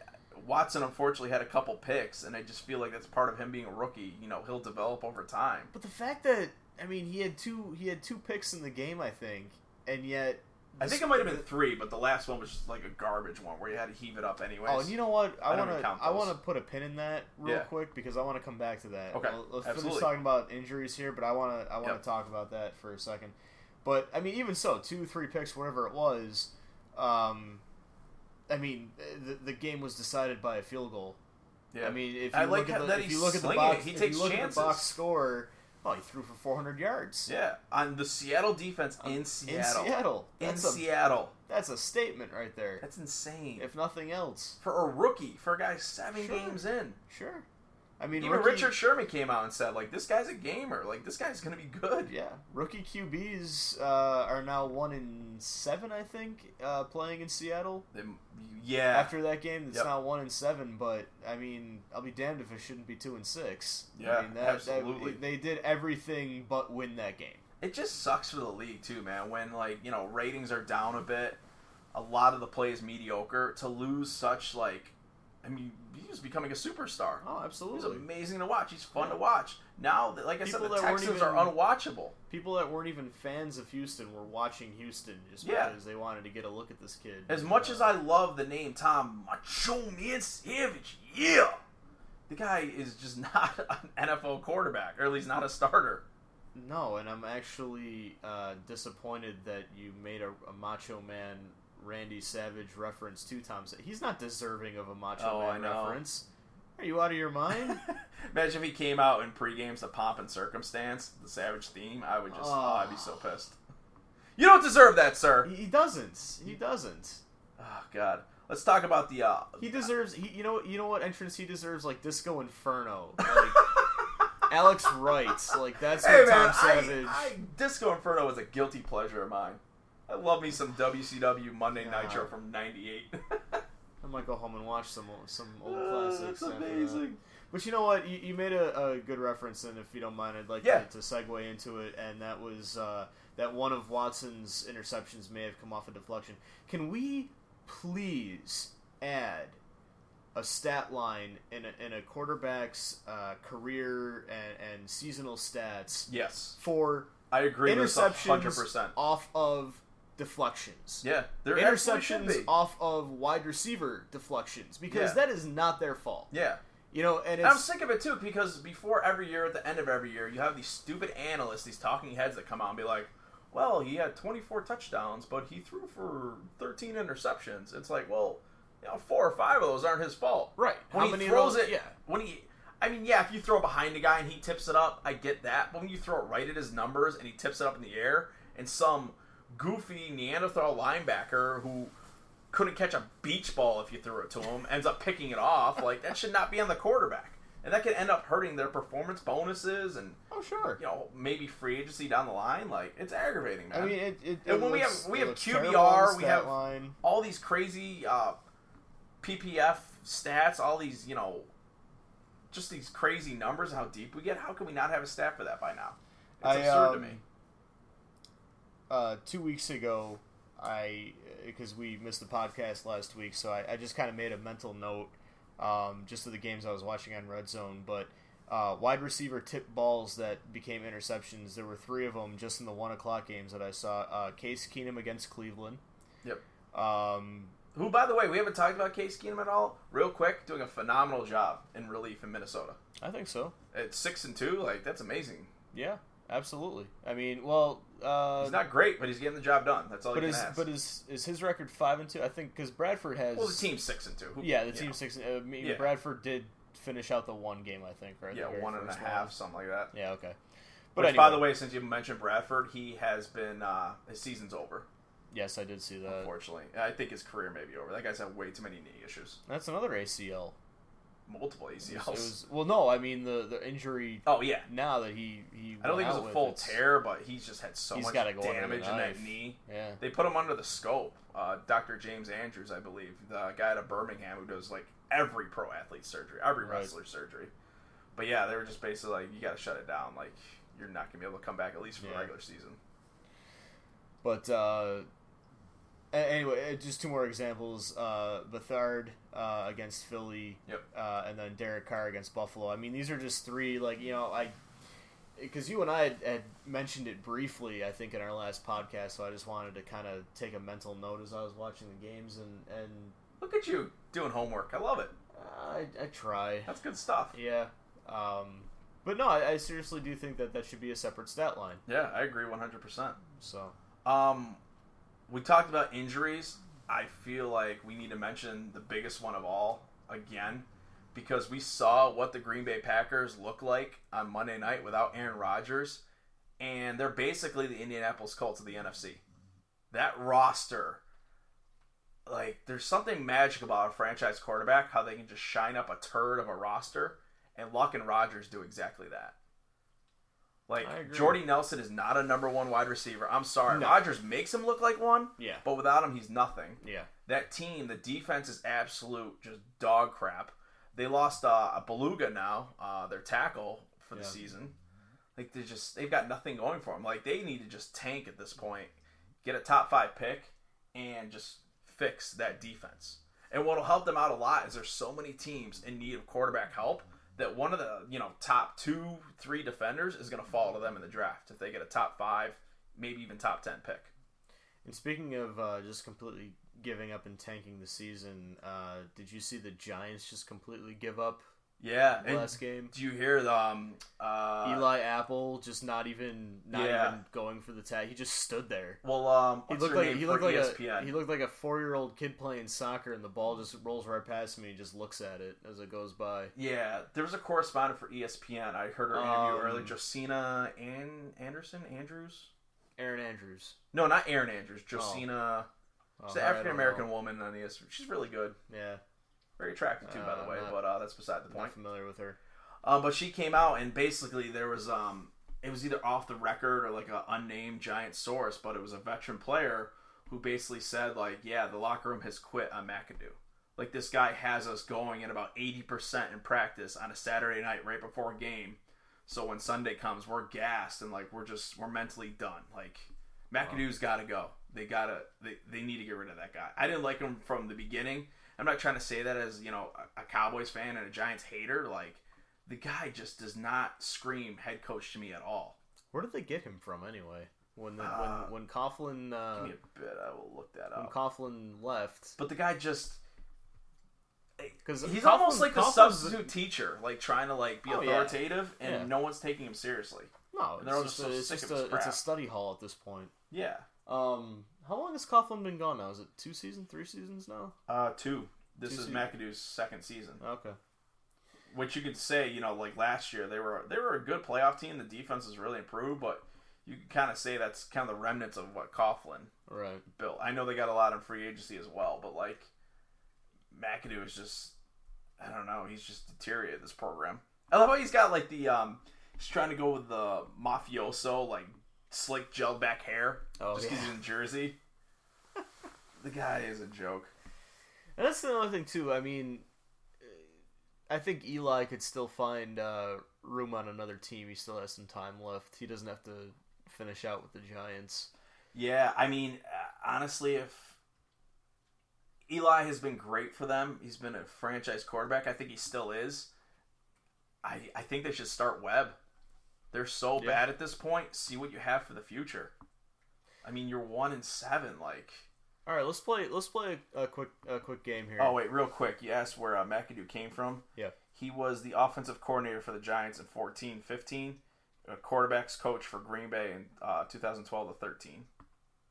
Speaker 1: Watson unfortunately had a couple picks, and I just feel like that's part of him being a rookie. You know, he'll develop over time.
Speaker 2: But the fact that I mean, he had two he had two picks in the game, I think, and yet
Speaker 1: I think it might have been three, but the last one was just like a garbage one where you had to heave it up anyways.
Speaker 2: Oh, and you know what?
Speaker 1: I
Speaker 2: want to I want to put a pin in that real
Speaker 1: Yeah.
Speaker 2: quick because I want to come back to that.
Speaker 1: Okay,
Speaker 2: Well, let's
Speaker 1: absolutely.
Speaker 2: finish talking about injuries here, but I want to I want to
Speaker 1: Yep.
Speaker 2: talk about that for a second. But I mean, even so, two three picks, whatever it was. Um, I mean, the the game was decided by a field goal.
Speaker 1: yeah.
Speaker 2: I mean, if you
Speaker 1: I
Speaker 2: look
Speaker 1: like
Speaker 2: at the
Speaker 1: that
Speaker 2: if you look at the box,
Speaker 1: it. He takes
Speaker 2: you look at the box score, oh, he threw for 400 yards.
Speaker 1: yeah, on the Seattle defense in
Speaker 2: in
Speaker 1: Seattle.
Speaker 2: Seattle.
Speaker 1: In
Speaker 2: That's a
Speaker 1: Seattle.
Speaker 2: that's a statement right there.
Speaker 1: That's insane.
Speaker 2: If nothing else,
Speaker 1: for a rookie, for a guy seven
Speaker 2: Sure.
Speaker 1: games in.
Speaker 2: sure. I mean,
Speaker 1: Even
Speaker 2: rookie-
Speaker 1: Richard Sherman came out and said, like, this guy's a gamer. Like, this guy's going to be good.
Speaker 2: Yeah, rookie QBs uh, are now one in seven, I think, uh, playing in Seattle.
Speaker 1: They- yeah.
Speaker 2: After that game, it's
Speaker 1: Yep.
Speaker 2: now one in seven. But I mean, I'll be damned if it shouldn't be two and six.
Speaker 1: Yeah,
Speaker 2: I mean, that,
Speaker 1: absolutely.
Speaker 2: That, they did everything but win that game.
Speaker 1: it just sucks for the league, too, man. When, like, you know, ratings are down a bit, a lot of the play is mediocre. To lose such, like, I mean, he was becoming a superstar.
Speaker 2: Oh, absolutely.
Speaker 1: He's amazing to watch. He's fun
Speaker 2: Yeah.
Speaker 1: to watch. Now, like I
Speaker 2: People
Speaker 1: said, the
Speaker 2: that
Speaker 1: Texans
Speaker 2: even-
Speaker 1: are unwatchable.
Speaker 2: People that weren't even fans of Houston were watching Houston just
Speaker 1: Yeah.
Speaker 2: because they wanted to get a look at this kid.
Speaker 1: As much
Speaker 2: Uh,
Speaker 1: as I love the name Tom Macho Man Savage, yeah, the guy is just not an NFL quarterback, or at least not a starter.
Speaker 2: No, and I'm actually uh, disappointed that you made a, a Macho Man Randy Savage reference two times. He's not deserving of a Macho
Speaker 1: Oh,
Speaker 2: Man reference. Are you out of your mind?
Speaker 1: Imagine if he came out in pre-games to Pomp and Circumstance, the Savage theme. I would just, oh, I'd be so pissed. You don't deserve that, sir.
Speaker 2: he, he doesn't. He doesn't.
Speaker 1: Oh God. Let's talk about the. Uh,
Speaker 2: He deserves. He, you know. You know what entrance he deserves? Like Disco Inferno. Like Alex Wright. Like that's
Speaker 1: Hey
Speaker 2: what
Speaker 1: man,
Speaker 2: Tom Savage.
Speaker 1: I, I, Disco Inferno was a guilty pleasure of mine. I love me some WCW Monday
Speaker 2: God.
Speaker 1: Nitro from '98.
Speaker 2: I might go home and watch some some old
Speaker 1: Oh,
Speaker 2: classics.
Speaker 1: that's amazing.
Speaker 2: But you know what? You, you made a, a good reference, and if you don't mind, I'd like
Speaker 1: Yeah.
Speaker 2: to, to segue into it. And that was uh, that one of Watson's interceptions may have come off a deflection. Can we please add a stat line in a, in a quarterback's uh, career and, and seasonal stats
Speaker 1: Yes,
Speaker 2: for
Speaker 1: I agree. with
Speaker 2: interceptions
Speaker 1: percent.
Speaker 2: off of deflections?
Speaker 1: Yeah, should
Speaker 2: interceptions off of wide receiver deflections because
Speaker 1: Yeah.
Speaker 2: that is not their fault.
Speaker 1: Yeah,
Speaker 2: You know, and
Speaker 1: And I'm sick of it too because before every year, at the end of every year, you have these stupid analysts, these talking heads that come out and be like, "Well, he had 24 touchdowns, but he threw for 13 interceptions." It's like, well, you know, four or five of those aren't his fault.
Speaker 2: right.
Speaker 1: When
Speaker 2: How
Speaker 1: he
Speaker 2: many
Speaker 1: throws it,
Speaker 2: Yeah,
Speaker 1: when he, I mean, yeah, if you throw behind a guy and he tips it up, I get that. But when you throw it right at his numbers and he tips it up in the air, and some goofy Neanderthal linebacker who couldn't catch a beach ball if you threw it to him ends up picking it off, like that should not be on the quarterback, and that could end up hurting their performance bonuses and
Speaker 2: oh sure.
Speaker 1: you know maybe free agency down the line. Like it's aggravating, man.
Speaker 2: I mean, it, it, it
Speaker 1: when we have- we have QBR,
Speaker 2: terrible on the
Speaker 1: we have-
Speaker 2: line.
Speaker 1: all these crazy uh, PPF stats, all these, you know, just these crazy numbers, how deep we get. How can we not have a stat for that by now? It's
Speaker 2: I,
Speaker 1: absurd to
Speaker 2: um,
Speaker 1: me.
Speaker 2: Uh, two weeks ago, I because we missed the podcast last week, so I, I just kind of made a mental note um, just of the games I was watching on Red Zone. But uh, wide receiver tip balls that became interceptions. There were three of them just in the one o'clock games that I saw. Uh, Case Keenum against Cleveland.
Speaker 1: Yep.
Speaker 2: Um,
Speaker 1: Who, by the way, we haven't talked about Case Keenum at all. Real quick, doing a phenomenal job in relief in Minnesota.
Speaker 2: I think so.
Speaker 1: At six and two, like that's amazing.
Speaker 2: Yeah, absolutely. I mean, well, uh,
Speaker 1: He's not great, but he's getting the job done. That's all
Speaker 2: but
Speaker 1: you
Speaker 2: is
Speaker 1: ask.
Speaker 2: but is is his record five and two? I think because Bradford has.
Speaker 1: well, the team's six and two. Who-
Speaker 2: Yeah, the team six. Uh, me-
Speaker 1: Yeah.
Speaker 2: Bradford did finish out the one game, I think, right?
Speaker 1: Yeah, one and a half, something like that.
Speaker 2: Yeah, okay.
Speaker 1: But Which, by the way, since you mentioned Bradford, he has been uh, his season's over.
Speaker 2: yes, I did see that.
Speaker 1: Unfortunately, I think his career may be over. That guy's had way too many knee issues,
Speaker 2: That's another ACL.
Speaker 1: Multiple ACLs.
Speaker 2: it was- well, no, I mean the the injury
Speaker 1: oh yeah,
Speaker 2: now that he he.
Speaker 1: I don't think it was a full tear, but he's just had so much damage in that knee.
Speaker 2: Yeah,
Speaker 1: They put him under the scope. Uh, Dr. James Andrews, I believe, the guy out of Birmingham who does like every pro athlete surgery, every
Speaker 2: Right.
Speaker 1: wrestler surgery. But yeah, they were just basically like, you got to shut it down. Like you're not gonna be able to come back at least for the regular season.
Speaker 2: but uh, Anyway, uh, just two more examples. Uh, Beathard uh, against Philly,
Speaker 1: Yep.
Speaker 2: uh, and then Derek Carr against Buffalo. I mean, these are just three, like, you know, I. Because you and I had, had mentioned it briefly, I think, in our last podcast, so I just wanted to kind of take a mental note as I was watching the games, and, and
Speaker 1: Look at you doing homework. I love it.
Speaker 2: I, I try.
Speaker 1: That's good stuff.
Speaker 2: Yeah. Um, but no, I, I seriously do think that that should be a separate stat line.
Speaker 1: Yeah, I agree 100%.
Speaker 2: So,
Speaker 1: Um, we talked about injuries. I feel like we need to mention the biggest one of all again because we saw what the Green Bay Packers look like on Monday night without Aaron Rodgers, and they're basically the Indianapolis Colts of the NFC. That roster, like, there's something magic about a franchise quarterback, how they can just shine up a turd of a roster, and Luck and Rodgers do exactly that. Like. Jordy Nelson is not a number one wide receiver. I'm sorry,
Speaker 2: No.
Speaker 1: Rodgers makes him look like one,
Speaker 2: yeah.
Speaker 1: but without him, he's nothing.
Speaker 2: Yeah.
Speaker 1: That team, the defense is absolute just dog crap. They lost uh, a Bulaga now, uh, their tackle for the season. Like they just they've got nothing going for them. Like they need to just tank at this point, get a top five pick, and just fix that defense. And what'll help them out a lot is there's so many teams in need of quarterback help that one of the you know top two three defenders is going to fall to them in the draft if they get a top five, maybe even top ten pick.
Speaker 2: And speaking of uh, just completely giving up and tanking the season, uh, did you see the Giants just completely give up
Speaker 1: Yeah, and
Speaker 2: last game?
Speaker 1: do you hear the um, uh,
Speaker 2: Eli Apple just not even not
Speaker 1: Yeah.
Speaker 2: even going for the tag. He just stood there.
Speaker 1: Well, um,
Speaker 2: He looked like he looked like
Speaker 1: ESPN?
Speaker 2: a he looked like a four year old kid playing soccer, and the ball just rolls right past me. He just looks at it as it goes by.
Speaker 1: yeah, there was a correspondent for ESPN. I heard her interview
Speaker 2: Um,
Speaker 1: earlier. Josina and Anderson Andrews.
Speaker 2: Erin Andrews.
Speaker 1: No, not Erin Andrews. Josina.
Speaker 2: Oh,
Speaker 1: she's an African American woman on ESPN. She's really good.
Speaker 2: Yeah,
Speaker 1: Very attractive too, by the
Speaker 2: Uh,
Speaker 1: way.
Speaker 2: not-
Speaker 1: but uh, that's beside the
Speaker 2: not
Speaker 1: point.
Speaker 2: familiar with her.
Speaker 1: Um, but she came out and basically there was um, it was either off the record or like an unnamed giant source, but it was a veteran player who basically said like, yeah, the locker room has quit on McAdoo. Like this guy has us going at about eighty percent in practice on a Saturday night right before a game. So when Sunday comes, we're gassed and like we're just we're mentally done. Like McAdoo's got to go. They gotta they, they need to get rid of that guy. I didn't like him from the beginning. I'm not trying to say that as you know a, a Cowboys fan and a Giants hater. Like the guy just does not scream head coach to me at all.
Speaker 2: Where did they get him from anyway? When the,
Speaker 1: Uh,
Speaker 2: when when Coughlin uh,
Speaker 1: Give me a bit. I will look that up. when.
Speaker 2: Coughlin left,
Speaker 1: But the guy just
Speaker 2: because
Speaker 1: he's almost like the substitute teacher, like trying to like be
Speaker 2: Oh, yeah.
Speaker 1: authoritative, and
Speaker 2: Yeah.
Speaker 1: no one's taking him seriously.
Speaker 2: No,
Speaker 1: And they're all
Speaker 2: it's
Speaker 1: just
Speaker 2: just, a,
Speaker 1: so
Speaker 2: it's, just a, it's a study hall at this point.
Speaker 1: Yeah.
Speaker 2: Um, how long has Coughlin been gone now? Is it two seasons, three seasons now?
Speaker 1: Uh, two. This
Speaker 2: Two
Speaker 1: is
Speaker 2: seasons.
Speaker 1: McAdoo's second season.
Speaker 2: Okay.
Speaker 1: which you could say, you know, like last year they were they were a good playoff team. The defense has really improved, but you can kind of say that's kind of the remnants of what Coughlin
Speaker 2: Right.
Speaker 1: built. I know they got a lot in free agency as well, but like McAdoo is just I don't know, he's just deteriorated this program. I love how he's got like the um he's trying to go with the mafioso like slick gelled back hair
Speaker 2: Oh,
Speaker 1: just because
Speaker 2: yeah.
Speaker 1: he's in Jersey. the guy is a joke.
Speaker 2: And that's the other thing too. I mean, I think Eli could still find uh, room on another team. He still has some time left. He doesn't have to finish out with the Giants.
Speaker 1: Yeah, I mean, uh, honestly, if Eli has been great for them, he's been a franchise quarterback. I think he still is. I I think they should start Webb. They're so
Speaker 2: Yeah.
Speaker 1: bad at this point. See what you have for the future. I mean, you're one and seven. Like,
Speaker 2: All right, let's play. Let's play a, a quick a quick game here.
Speaker 1: oh wait, real quick, you asked where uh, McAdoo came from.
Speaker 2: Yeah.
Speaker 1: He was the offensive coordinator for the Giants in 14, 15, a quarterbacks coach for Green Bay in uh, 2012 to 13.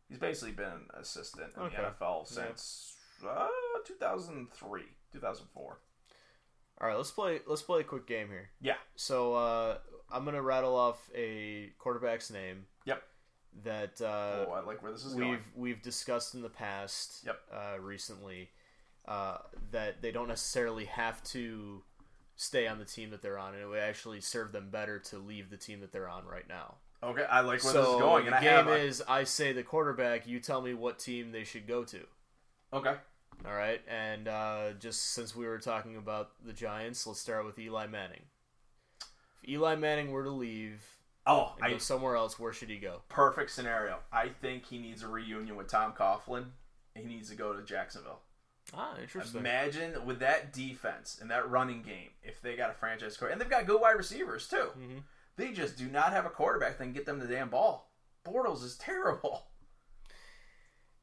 Speaker 1: He's basically been an assistant in
Speaker 2: Okay.
Speaker 1: the NFL
Speaker 2: Yeah.
Speaker 1: since uh, 2003, 2004.
Speaker 2: All right, let's play. Let's play a quick game here.
Speaker 1: Yeah.
Speaker 2: So uh, I'm gonna rattle off a quarterback's name.
Speaker 1: Yep.
Speaker 2: That uh,
Speaker 1: oh, I like where this is
Speaker 2: we've
Speaker 1: going.
Speaker 2: we've discussed in the past.
Speaker 1: Yep.
Speaker 2: Uh, recently, uh, that they don't necessarily have to stay on the team that they're on, and it would actually serve them better to leave the team that they're on right now.
Speaker 1: Okay, I like where
Speaker 2: so
Speaker 1: this is going.
Speaker 2: the
Speaker 1: And I
Speaker 2: game
Speaker 1: have
Speaker 2: is: I say the quarterback, you tell me what team they should go to.
Speaker 1: okay.
Speaker 2: All right, and uh, just since we were talking about the Giants, let's start with Eli Manning. Eli Manning were to leave
Speaker 1: Oh, I
Speaker 2: go somewhere else, where should he go?
Speaker 1: perfect scenario. I think he needs a reunion with Tom Coughlin he needs to go to Jacksonville.
Speaker 2: Ah, interesting.
Speaker 1: Imagine with that defense and that running game, if they got a franchise quarterback, and they've got good wide receivers too.
Speaker 2: Mhm.
Speaker 1: They just do not have a quarterback that can get them the damn ball. Bortles is terrible.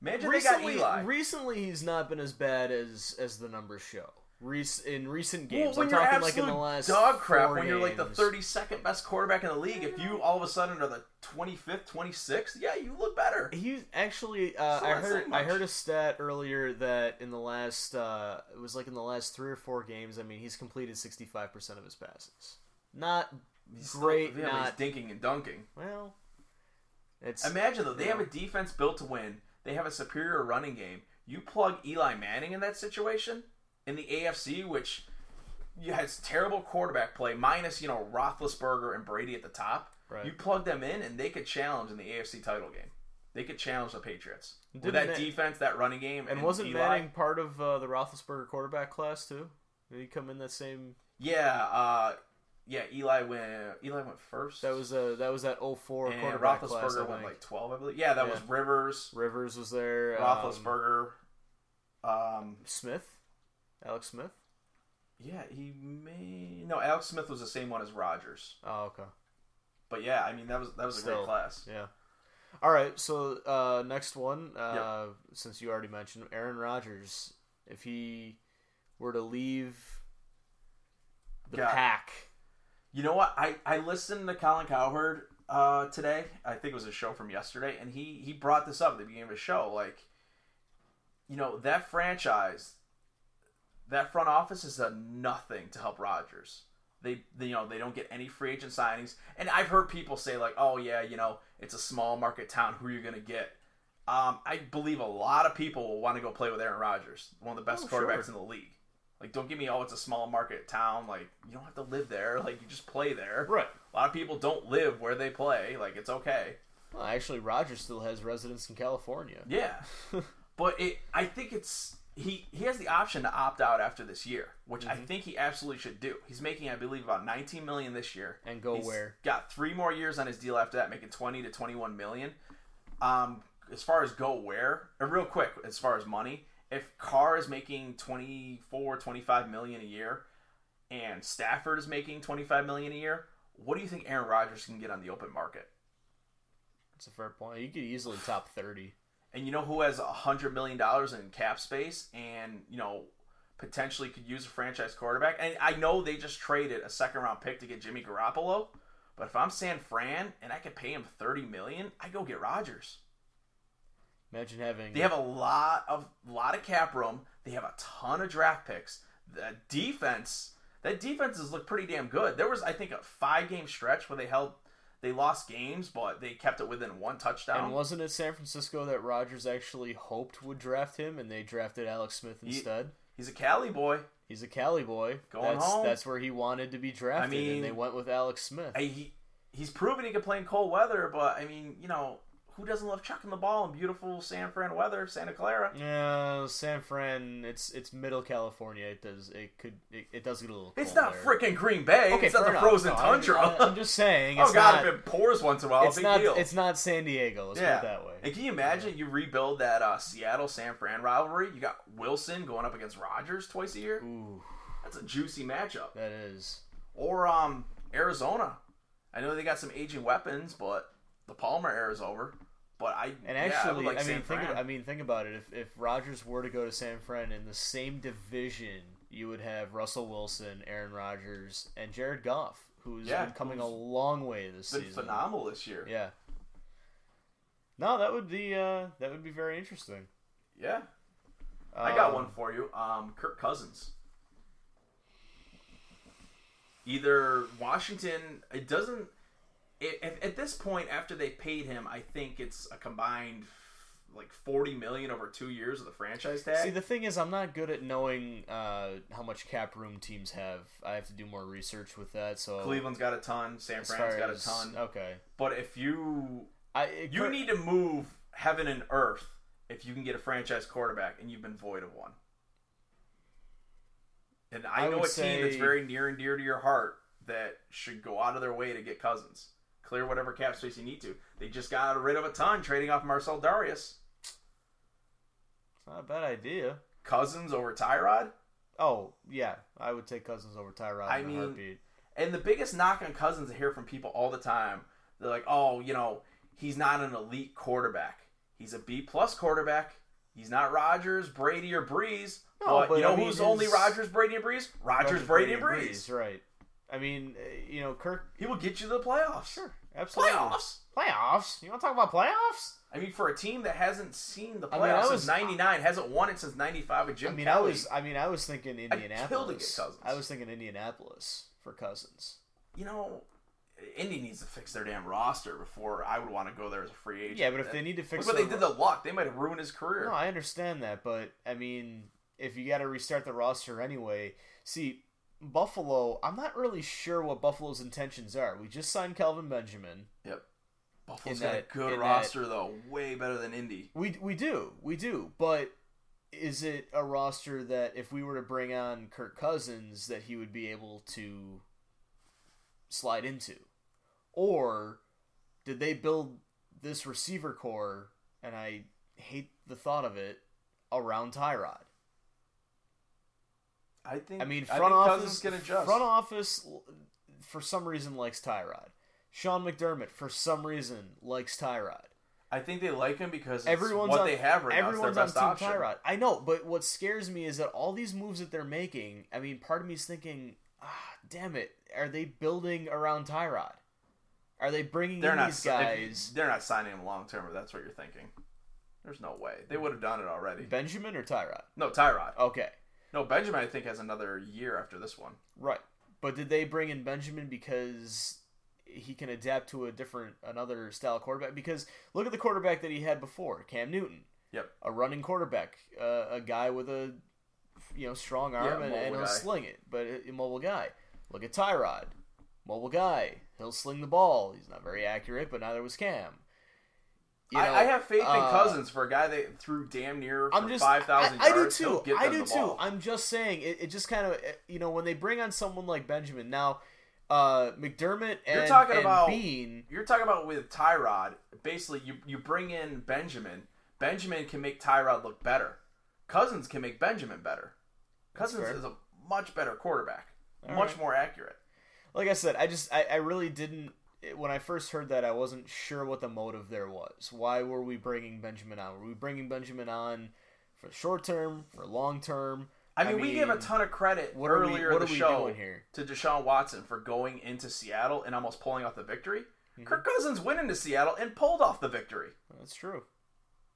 Speaker 1: Imagine
Speaker 2: recently,
Speaker 1: they got Eli.
Speaker 2: recently he's not been as bad as as the numbers show. Rec- in recent games,
Speaker 1: well, when
Speaker 2: I'm
Speaker 1: you're
Speaker 2: talking like in the last
Speaker 1: dog crap, when you're like the 32nd best quarterback in the league, if you all of a sudden are the 25th, 26th, yeah, you look better.
Speaker 2: He actually, uh, I heard, I heard a stat earlier that in the last, uh, it was like in the last three or four games. I mean, he's completed 65 percent of his passes. Not
Speaker 1: He's still-
Speaker 2: great,
Speaker 1: yeah,
Speaker 2: not
Speaker 1: he's dinking and dunking.
Speaker 2: well. It's
Speaker 1: Imagine though, they have a defense built to win. They have a superior running game. You plug Eli Manning in that situation in the AFC, which has terrible quarterback play, minus you know Roethlisberger and Brady at the top.
Speaker 2: Right.
Speaker 1: You plug them in, and they could challenge in the AFC title game. They could challenge the Patriots with
Speaker 2: Didn't
Speaker 1: that
Speaker 2: Ma-
Speaker 1: defense, that running game,
Speaker 2: and wasn't
Speaker 1: Eli.
Speaker 2: Manning part of uh, the Roethlisberger quarterback class too? Did he come in that same?
Speaker 1: Yeah, uh, yeah. Eli went. Eli went first.
Speaker 2: That was uh, that was that 04
Speaker 1: and
Speaker 2: quarterback class.
Speaker 1: Roethlisberger went like twelve, I believe. Yeah, that
Speaker 2: Yeah.
Speaker 1: was Rivers,
Speaker 2: Rivers was there. um,
Speaker 1: Roethlisberger. Um,
Speaker 2: Smith, Alex Smith.
Speaker 1: Yeah, he may no. Alex Smith was the same one as Rodgers,
Speaker 2: Oh, okay.
Speaker 1: but yeah, I mean that was that was a great class.
Speaker 2: Yeah. All right. So uh, next one, uh, since you already mentioned Aaron Rodgers, if he were to leave the
Speaker 1: Yeah.
Speaker 2: pack,
Speaker 1: You know what? I I listened to Colin Cowherd uh, today. I think it was a show from yesterday, and he he brought this up at the beginning of his show. Like, you know, that franchise, that front office has done nothing to help Rodgers. They, they, you know, they don't get any free agent signings, and I've heard people say like, "Oh yeah, you know, it's a small market town. Who are you going to get?" Um, I believe a lot of people will want to go play with Aaron Rodgers, one of the best
Speaker 2: Oh, sure.
Speaker 1: quarterbacks in the league. Like, don't give me, oh, it's a small market town. Like, you don't have to live there. Like, you just play there.
Speaker 2: right?
Speaker 1: A lot of people don't live where they play. Like, it's okay.
Speaker 2: Well, actually, Rodgers still has residence in California.
Speaker 1: Yeah. but it, I think it's he he has the option to opt out after this year, which I think he absolutely should do. He's making, I believe, about 19 million this year.
Speaker 2: And go
Speaker 1: He's
Speaker 2: where?
Speaker 1: Got three more years on his deal after that, making 20 to 21 million. Um, as far as go where, uh, real quick, as far as money, if Carr is making 24, 25 million a year, and Stafford is making 25 million a year, what do you think Aaron Rodgers can get on the open market?
Speaker 2: That's a fair point. You could easily top thirty.
Speaker 1: And you know who has a hundred million dollars in cap space and you know potentially could use a franchise quarterback? And I know they just traded a second round pick to get Jimmy Garoppolo, but if I'm San Fran and I could pay him thirty million, I go get Rodgers.
Speaker 2: Imagine having
Speaker 1: They have a lot of lot of cap room. They have a ton of draft picks. The defense, that defense has looked pretty damn good. There was I think a five game stretch where they held they lost games, but they kept it within one touchdown.
Speaker 2: And wasn't it San Francisco that Rodgers actually hoped would draft him, and they drafted Alex Smith instead?
Speaker 1: He's a Cali boy.
Speaker 2: He's a Cali boy.
Speaker 1: Going
Speaker 2: that's,
Speaker 1: home.
Speaker 2: That's where he wanted to be drafted, I
Speaker 1: mean-
Speaker 2: and they went with Alex Smith.
Speaker 1: I, he he's proven he can play in cold weather, but I mean, you know, who doesn't love chucking the ball in beautiful San Fran weather, Santa Clara?
Speaker 2: Yeah, San Fran. It's it's middle California. It does it could it, it does get a little.
Speaker 1: It's not freaking Green Bay.
Speaker 2: Okay,
Speaker 1: it's not the
Speaker 2: enough.
Speaker 1: frozen
Speaker 2: No,
Speaker 1: tundra.
Speaker 2: I, am just saying. It's
Speaker 1: oh god,
Speaker 2: not,
Speaker 1: if it pours once in a while,
Speaker 2: it's not.
Speaker 1: deal.
Speaker 2: It's not San Diego. Let's
Speaker 1: yeah.
Speaker 2: put it that way.
Speaker 1: And can you imagine you rebuild that uh, Seattle San Fran rivalry? You got Wilson going up against Rodgers twice a year.
Speaker 2: Ooh,
Speaker 1: That's a juicy matchup.
Speaker 2: that is.
Speaker 1: Or um, Arizona. I know they got some aging weapons, but the Palmer era is over. But I
Speaker 2: And
Speaker 1: yeah, I,
Speaker 2: actually,
Speaker 1: like
Speaker 2: I, mean, think. Of, I mean, think about it. If if Rodgers were to go to San Fran in the same division, you would have Russell Wilson, Aaron Rodgers, and Jared Goff, who's
Speaker 1: Yeah,
Speaker 2: been coming a long way this
Speaker 1: been
Speaker 2: season.
Speaker 1: phenomenal this year.
Speaker 2: Yeah. No, that would be uh, that would be very interesting.
Speaker 1: Yeah. I got
Speaker 2: Um,
Speaker 1: one for you. Um, Kirk Cousins. Either Washington, it doesn't. It, at, at this point, after they paid him, I think it's a combined like forty million over two years of the franchise tag.
Speaker 2: See, the thing is, I'm not good at knowing uh, how much cap room teams have. I have to do more research with that. So
Speaker 1: Cleveland's got a ton. San Fran's got a ton.
Speaker 2: Okay,
Speaker 1: But if you
Speaker 2: I it
Speaker 1: you
Speaker 2: cur-
Speaker 1: need to move heaven and earth if you can get a franchise quarterback, and you've been void of one. And I,
Speaker 2: I
Speaker 1: know a
Speaker 2: would
Speaker 1: team that's very near and dear to your heart that should go out of their way to get Cousins. Clear whatever cap space you need to. They just got rid of a ton trading off Marcell Dareus.
Speaker 2: It's not a bad idea.
Speaker 1: Cousins over Tyrod.
Speaker 2: Oh yeah, I would take Cousins over Tyrod
Speaker 1: I mean,
Speaker 2: heartbeat.
Speaker 1: And the biggest knock on Cousins I hear from people all the time, they're like, "Oh, you know, he's not an elite quarterback. He's a B plus quarterback. He's not Rodgers, Brady, or Brees.
Speaker 2: No,
Speaker 1: but,
Speaker 2: but,
Speaker 1: you know
Speaker 2: I mean,
Speaker 1: who's only Rodgers, Brady, and Brees? Rodgers, Brady, and Brees.
Speaker 2: right? I mean, uh, you know, Kirk.
Speaker 1: He will get you to the playoffs.
Speaker 2: Sure, absolutely.
Speaker 1: Playoffs.
Speaker 2: Playoffs. You want to talk about playoffs?
Speaker 1: I mean, for a team that hasn't seen the
Speaker 2: I
Speaker 1: playoffs
Speaker 2: mean, I
Speaker 1: since '99, hasn't won it since '95 with Jim
Speaker 2: I mean,
Speaker 1: Kelly.
Speaker 2: I was. I mean, I was thinking
Speaker 1: kill to get
Speaker 2: Indianapolis. I was thinking Indianapolis for Cousins.
Speaker 1: you know, Indy needs to fix their damn roster before I would want to go there as a free agent.
Speaker 2: Yeah, but if they need to fix,
Speaker 1: what they did the Luck. They might have ruined his career.
Speaker 2: No, I understand that, but I mean, if you got to restart the roster anyway, see, Buffalo. I'm not really sure what Buffalo's intentions are. We just signed Kelvin Benjamin.
Speaker 1: Yep. Buffalo's got
Speaker 2: that-
Speaker 1: a good
Speaker 2: in that-
Speaker 1: roster though, way better than Indy.
Speaker 2: We we do we do, but is it a roster that if we were to bring on Kirk Cousins that he would be able to slide into, or did they build this receiver core? And I hate the thought of it around Tyrod.
Speaker 1: I think.
Speaker 2: I mean,
Speaker 1: I
Speaker 2: front
Speaker 1: think
Speaker 2: office
Speaker 1: can adjust.
Speaker 2: Front office, for some reason, likes Tyrod. Sean McDermott, for some reason, likes Tyrod.
Speaker 1: I think they like him because it's
Speaker 2: Everyone's
Speaker 1: what
Speaker 2: on,
Speaker 1: they have right now. It's
Speaker 2: Everyone's
Speaker 1: their
Speaker 2: on
Speaker 1: best
Speaker 2: Team
Speaker 1: option.
Speaker 2: Tyrod. I know, but what scares me is that all these moves that they're making. I mean, part of me is thinking, ah, damn it, are they building around Tyrod? Are they bringing
Speaker 1: They're
Speaker 2: in
Speaker 1: not.
Speaker 2: these guys?
Speaker 1: They're not signing him long term. If that's what you're thinking. There's no way they would have done it already.
Speaker 2: Benjamin or Tyrod?
Speaker 1: No, Tyrod.
Speaker 2: Okay,
Speaker 1: No, Benjamin. I think has another year after this one.
Speaker 2: right. But did they bring in Benjamin because he can adapt to a different, another style quarterback? Because look at the quarterback that he had before, Cam Newton.
Speaker 1: Yep.
Speaker 2: a running quarterback, uh, a guy with a you know strong arm
Speaker 1: Yeah,
Speaker 2: and, and he'll
Speaker 1: guy.
Speaker 2: sling it, but a mobile guy. Look at Tyrod, mobile guy. He'll sling the ball. He's not very accurate, but neither was Cam. You know,
Speaker 1: I, I have faith in
Speaker 2: uh,
Speaker 1: Cousins for a guy that threw damn near for
Speaker 2: I'm just
Speaker 1: five thousand
Speaker 2: I, I do too. I do too.
Speaker 1: ball.
Speaker 2: I'm just saying it, it just kind of you know when they bring on someone like Benjamin now, uh, McDermott and,
Speaker 1: You're talking
Speaker 2: and
Speaker 1: about-
Speaker 2: Beane.
Speaker 1: You're talking about with Tyrod. Basically, you you bring in Benjamin. Benjamin can make Tyrod look better. Cousins can make Benjamin better. Cousins is a much better quarterback,
Speaker 2: All
Speaker 1: much
Speaker 2: right.
Speaker 1: more accurate.
Speaker 2: like I said, I just I, I really didn't when I first heard that I wasn't sure what the motive there was. Why were we bringing Benjamin on? Were we bringing Benjamin on for short term, for long term?
Speaker 1: I mean, we gave a ton of credit
Speaker 2: what are we-
Speaker 1: earlier
Speaker 2: what
Speaker 1: in
Speaker 2: are
Speaker 1: the
Speaker 2: we
Speaker 1: show to Deshaun Watson for going into Seattle and almost pulling off the victory.
Speaker 2: Mm-hmm.
Speaker 1: Kirk Cousins went into Seattle and pulled off the victory
Speaker 2: That's true.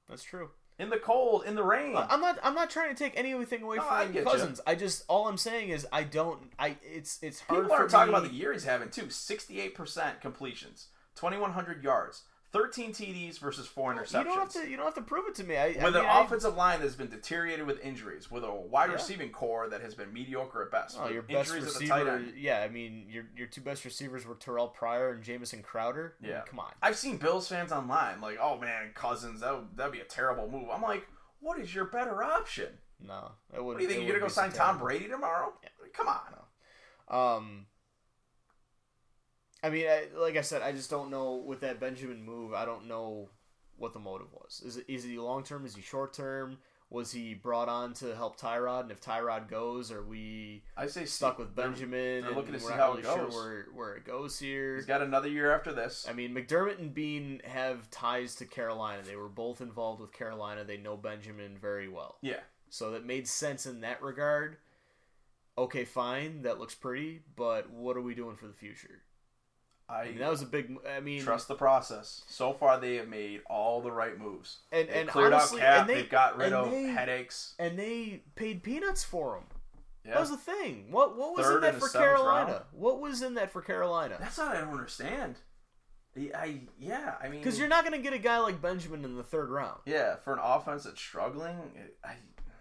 Speaker 2: That's true.
Speaker 1: In the cold, in the rain.
Speaker 2: I- I'm not. I'm not trying to take anything away
Speaker 1: No, I
Speaker 2: from
Speaker 1: ya.
Speaker 2: Cousins. I just all I'm saying is I don't. I it's it's hard
Speaker 1: People are talking
Speaker 2: me-
Speaker 1: about the year he's having too. Sixty-eight percent completions, twenty-one hundred yards, thirteen TDs versus four interceptions.
Speaker 2: You don't have to. You don't have to prove it to me. I, I
Speaker 1: with
Speaker 2: mean,
Speaker 1: an
Speaker 2: I-
Speaker 1: offensive line that's been deteriorated with injuries, with a wide
Speaker 2: Yeah.
Speaker 1: receiving core that has been mediocre at best,
Speaker 2: Oh, your best receiver. Yeah, I mean, your your two best receivers were Terrelle Pryor and Jamison Crowder. I mean,
Speaker 1: Yeah.
Speaker 2: come on.
Speaker 1: I've seen Bills fans online like, "Oh man, Cousins, that would, that'd be a terrible move." I'm like, "What is your better option?
Speaker 2: No, it wouldn't.
Speaker 1: What do you think? You're gonna go sign Tom. Brady tomorrow? Come on."
Speaker 2: Um, I mean, I, like I said, I just don't know with that Benjamin move. I don't know what the motive was. Is it is he long term? Is he short term? Was he brought on to help Tyrod? And if Tyrod goes, are we
Speaker 1: I say
Speaker 2: stuck
Speaker 1: see-
Speaker 2: with
Speaker 1: they're-
Speaker 2: Benjamin?
Speaker 1: they're looking to see how
Speaker 2: really
Speaker 1: it goes.
Speaker 2: sure where where it goes here.
Speaker 1: He's got another year after this.
Speaker 2: I mean, McDermott and Beane have ties to Carolina. They were both involved with Carolina. They know Benjamin very well.
Speaker 1: yeah,
Speaker 2: So that made sense in that regard. Okay, fine, that looks pretty, but what are we doing for the future? I
Speaker 1: I
Speaker 2: mean, that was a big. I mean,
Speaker 1: trust the process. So far, they have made all the right moves.
Speaker 2: and
Speaker 1: They
Speaker 2: and
Speaker 1: cleared
Speaker 2: honestly,
Speaker 1: out cap.
Speaker 2: and they
Speaker 1: have got rid of
Speaker 2: they,
Speaker 1: headaches.
Speaker 2: and they paid peanuts for him.
Speaker 1: Yeah.
Speaker 2: That was the thing. What what was
Speaker 1: Third
Speaker 2: in that for Carolina?
Speaker 1: round.
Speaker 2: What was in that for Carolina?
Speaker 1: That's what I don't understand. I, I yeah, I mean,
Speaker 2: Because you're not going to get a guy like Benjamin in the third round.
Speaker 1: yeah for an offense that's struggling. It, I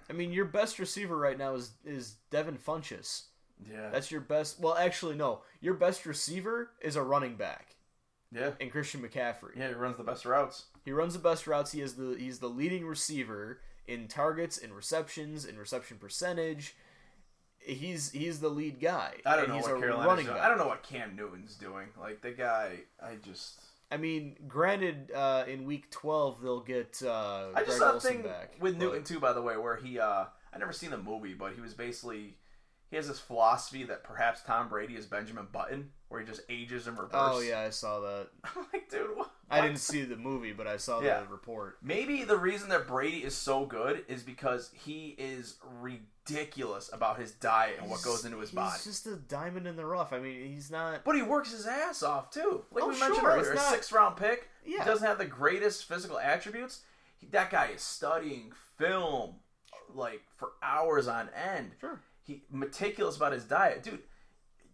Speaker 2: I mean, your best receiver right now is is Devin Funchess.
Speaker 1: Yeah
Speaker 2: That's your best. Well, actually, no. Your best receiver is a running back
Speaker 1: yeah
Speaker 2: And Christian McCaffrey.
Speaker 1: yeah. He runs the best routes.
Speaker 2: He runs the best routes. He is the he's the leading receiver in targets, in receptions, in reception percentage. He's he's the lead guy.
Speaker 1: I don't
Speaker 2: and
Speaker 1: know
Speaker 2: he's
Speaker 1: what Carolina's doing. I don't know what Cam Newton's doing. Like the guy, I just
Speaker 2: I mean, granted, uh, in week twelve they'll get uh,
Speaker 1: I just
Speaker 2: Greg
Speaker 1: saw thing
Speaker 2: back
Speaker 1: with
Speaker 2: but-
Speaker 1: Newton too, by the way, where he uh I never seen the movie, but he was basically he has this philosophy that perhaps Tom Brady is Benjamin Button, where he just ages in reverse.
Speaker 2: Oh yeah, I saw that.
Speaker 1: I'm like, dude, what?
Speaker 2: I didn't see the movie, but I saw
Speaker 1: Yeah.
Speaker 2: the report.
Speaker 1: Maybe the reason that Brady is so good is because he is ridiculous about his diet and what goes into his
Speaker 2: he's
Speaker 1: body.
Speaker 2: He's just a diamond in the rough. I mean, he's not.
Speaker 1: But he works his ass off too. Like
Speaker 2: Oh,
Speaker 1: we mentioned
Speaker 2: sure,
Speaker 1: earlier,
Speaker 2: not-
Speaker 1: sixth round pick.
Speaker 2: Yeah.
Speaker 1: He doesn't have the greatest physical attributes. He, that guy is studying film like for hours on end.
Speaker 2: Sure.
Speaker 1: He meticulous about his diet, dude.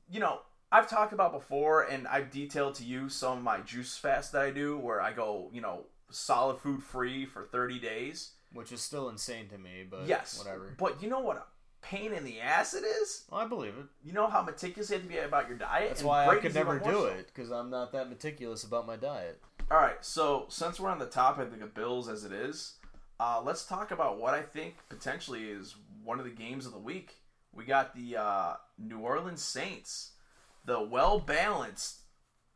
Speaker 1: You know, I've talked about before, and I've detailed to you some of my juice fast that I do, where I go, you know, solid food free for thirty days.
Speaker 2: Which is still insane to me, but
Speaker 1: yes,
Speaker 2: whatever.
Speaker 1: But you know what a pain in the ass it is.
Speaker 2: Well, I believe it.
Speaker 1: You know how meticulous you have to be about your diet.
Speaker 2: That's
Speaker 1: and
Speaker 2: why I could never do it because I'm not that meticulous about my diet.
Speaker 1: All right, so since we're on the topic of the Bills as it is, uh, let's talk about what I think potentially is one of the games of the week. We got the uh, New Orleans Saints, the well balanced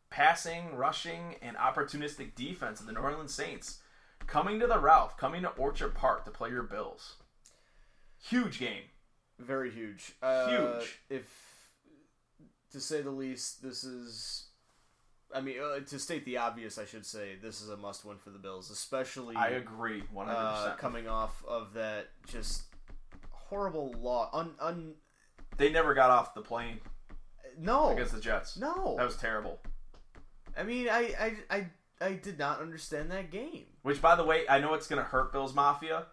Speaker 1: passing, rushing, and opportunistic defense of the New Orleans Saints, coming to the Ralph, coming to Orchard Park to play your Bills. Huge game.
Speaker 2: Very huge. Uh,
Speaker 1: Huge.
Speaker 2: If, to say the least, this is. I mean, uh, to state the obvious, I should say this is a must-win for the Bills, especially
Speaker 1: I agree, one hundred
Speaker 2: uh,
Speaker 1: percent.
Speaker 2: coming off of that just horrible law. Un, un,
Speaker 1: They never got off the plane
Speaker 2: no,
Speaker 1: against the Jets.
Speaker 2: no.
Speaker 1: That was terrible.
Speaker 2: I mean, I, I, I, I did not understand that game.
Speaker 1: Which, by the way, I know it's gonna hurt Bills Mafia.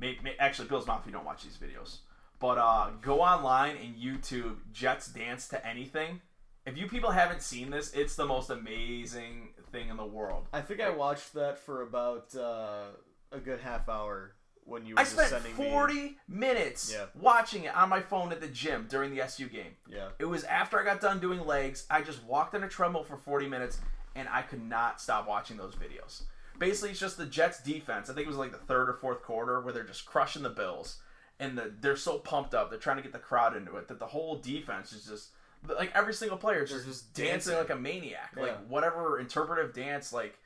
Speaker 1: May, may, actually, Bills Mafia don't watch these videos, but uh, go online and YouTube Jets dance to anything. If you people haven't seen this, it's the most amazing thing in the world.
Speaker 2: I think I watched that for about uh, a good half hour when you were
Speaker 1: I spent
Speaker 2: sending me.
Speaker 1: 40 minutes
Speaker 2: Yeah.
Speaker 1: watching it on my phone at the gym during the SU game.
Speaker 2: Yeah.
Speaker 1: It was after I got done doing legs. I just walked on a treadmill for 40 minutes, and I could not stop watching those videos. Basically, it's just the Jets' defense. I think it was like the third or fourth quarter where they're just crushing the Bills, and the, they're so pumped up. They're trying to get the crowd into it that the whole defense is just like every single player is just,
Speaker 2: just
Speaker 1: dancing,
Speaker 2: dancing.
Speaker 1: like a maniac.
Speaker 2: Yeah.
Speaker 1: Like whatever interpretive dance like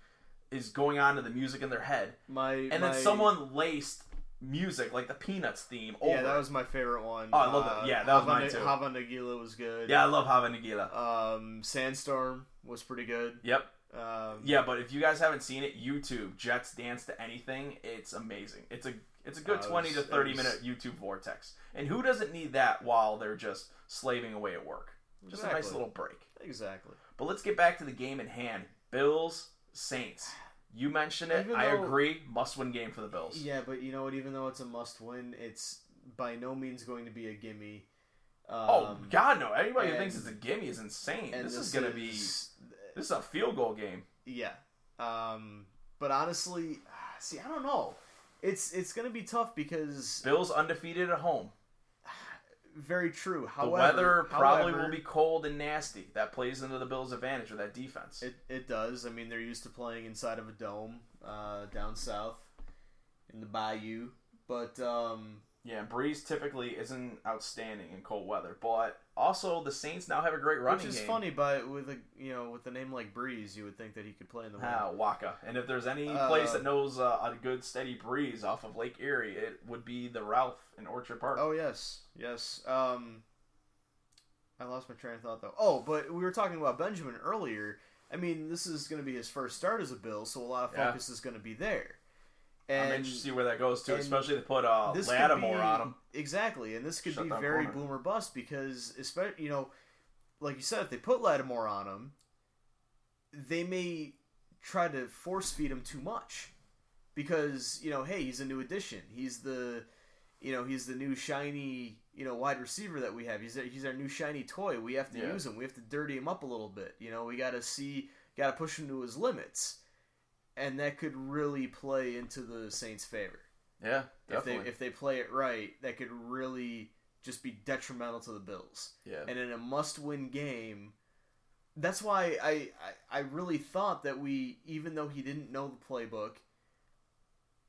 Speaker 1: is going on to the music in their head,
Speaker 2: My
Speaker 1: and
Speaker 2: my,
Speaker 1: then someone laced music like the Peanuts theme over.
Speaker 2: Yeah, that was my favorite one.
Speaker 1: Oh, I love that. Yeah, that was
Speaker 2: Hava
Speaker 1: mine too.
Speaker 2: Hava Nagila was good.
Speaker 1: yeah, I love Hava Nagila.
Speaker 2: Um, Sandstorm was pretty good.
Speaker 1: Yep.
Speaker 2: Um,
Speaker 1: Yeah, but if you guys haven't seen it, YouTube Jets dance to anything, it's amazing. It's a it's a good
Speaker 2: Uh,
Speaker 1: twenty
Speaker 2: was-
Speaker 1: to thirty
Speaker 2: was-
Speaker 1: minute YouTube vortex. And who doesn't need that while they're just slaving away at work? Just a nice little break.
Speaker 2: Exactly.
Speaker 1: But let's get back to the game in hand. Bills Saints. You mentioned it.
Speaker 2: Even
Speaker 1: I agree. Must win game for the Bills.
Speaker 2: Yeah, but you know what? Even though it's a must-win, it's by no means going to be a gimme. Um,
Speaker 1: oh God, no! Anybody who thinks it's a gimme is insane.
Speaker 2: and
Speaker 1: This, is gonna be
Speaker 2: is-
Speaker 1: this is a field goal game.
Speaker 2: Yeah. Um, but honestly, see, I don't know. It's it's gonna be tough because
Speaker 1: Bills undefeated at home.
Speaker 2: Very true. However, The
Speaker 1: weather probably
Speaker 2: however,
Speaker 1: will be cold and nasty. That plays into the Bills' advantage with that defense.
Speaker 2: It it does. I mean, they're used to playing inside of a dome uh, down south in the bayou, but um,
Speaker 1: yeah, Brees typically isn't outstanding in cold weather, but also the Saints now have a great running
Speaker 2: which is
Speaker 1: game.
Speaker 2: funny. But with a you know with a name like Brees, you would think that he could play in the wind.
Speaker 1: Ah, Waka. And if there's any
Speaker 2: Uh,
Speaker 1: place that knows uh, a good steady breeze off of Lake Erie, it would be the Ralph in Orchard Park.
Speaker 2: Oh yes, yes. Um, I lost my train of thought though. Oh, but we were talking about Benjamin earlier. I mean, this is going to be his first start as a Bill, so a lot of
Speaker 1: Yeah.
Speaker 2: focus is going to be there.
Speaker 1: I'm
Speaker 2: And
Speaker 1: interested to see where that goes too, especially if they put uh,
Speaker 2: this
Speaker 1: Lattimore
Speaker 2: be-
Speaker 1: on him.
Speaker 2: Exactly, and this could
Speaker 1: Shut
Speaker 2: be very
Speaker 1: corner.
Speaker 2: boomer bust because, especially you know, like you said, if they put Lattimore on him, they may try to force feed him too much because you know, hey, he's a new addition. He's the, you know, he's the new shiny, you know, wide receiver that we have. He's our, he's our new shiny toy. We have to
Speaker 1: Yeah.
Speaker 2: use him. We have to dirty him up a little bit. You know, we got to see, got to push him to his limits, and that could really play into the Saints' favor
Speaker 1: Yeah,
Speaker 2: if they if they play it right, that could really just be detrimental to the Bills.
Speaker 1: yeah.
Speaker 2: And in a must-win game, that's why I, I I really thought that we, even though he didn't know the playbook,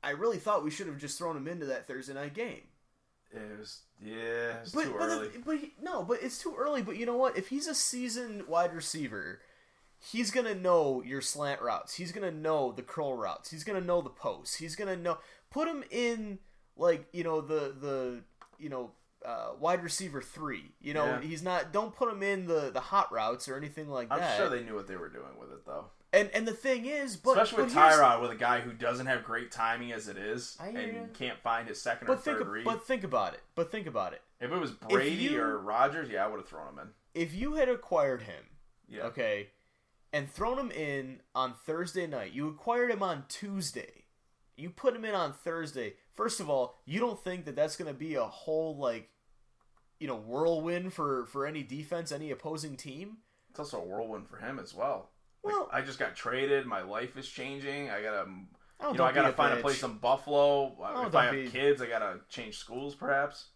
Speaker 2: I really thought we should have just thrown him into that Thursday night game.
Speaker 1: It was yeah, it was
Speaker 2: But
Speaker 1: too
Speaker 2: but,
Speaker 1: early.
Speaker 2: the- but he- no, but it's too early. But you know what? If he's a seasoned wide receiver, he's gonna know your slant routes. He's gonna know the curl routes. He's gonna know the posts. He's gonna know. Put him in like you know the the you know uh, wide receiver three. You know
Speaker 1: Yeah.
Speaker 2: he's not. Don't put him in the the hot routes or anything like that.
Speaker 1: I'm sure they knew what they were doing with it though.
Speaker 2: and and the thing is, but
Speaker 1: Especially with
Speaker 2: but
Speaker 1: Tyrod, with a guy who doesn't have great timing as it is,
Speaker 2: I
Speaker 1: and can't find his second or
Speaker 2: But think
Speaker 1: third
Speaker 2: ab-
Speaker 1: read.
Speaker 2: but think about it. But think about it.
Speaker 1: if it was Brady
Speaker 2: you-
Speaker 1: or Rodgers, yeah, I would have thrown him in.
Speaker 2: If you had acquired him,
Speaker 1: Yeah.
Speaker 2: okay, and thrown him in on Thursday night, you acquired him on Tuesday. You put him in on Thursday. First of all, you don't think that that's going to be a whole like, you know, whirlwind for for any defense, any opposing team?
Speaker 1: It's also a whirlwind for him as well. Like,
Speaker 2: Well-
Speaker 1: I just got traded. My life is changing. I gotta,
Speaker 2: Oh,
Speaker 1: you know, I gotta
Speaker 2: a
Speaker 1: find a place in Buffalo.
Speaker 2: Oh,
Speaker 1: if I have
Speaker 2: be-
Speaker 1: kids, I gotta change schools, perhaps.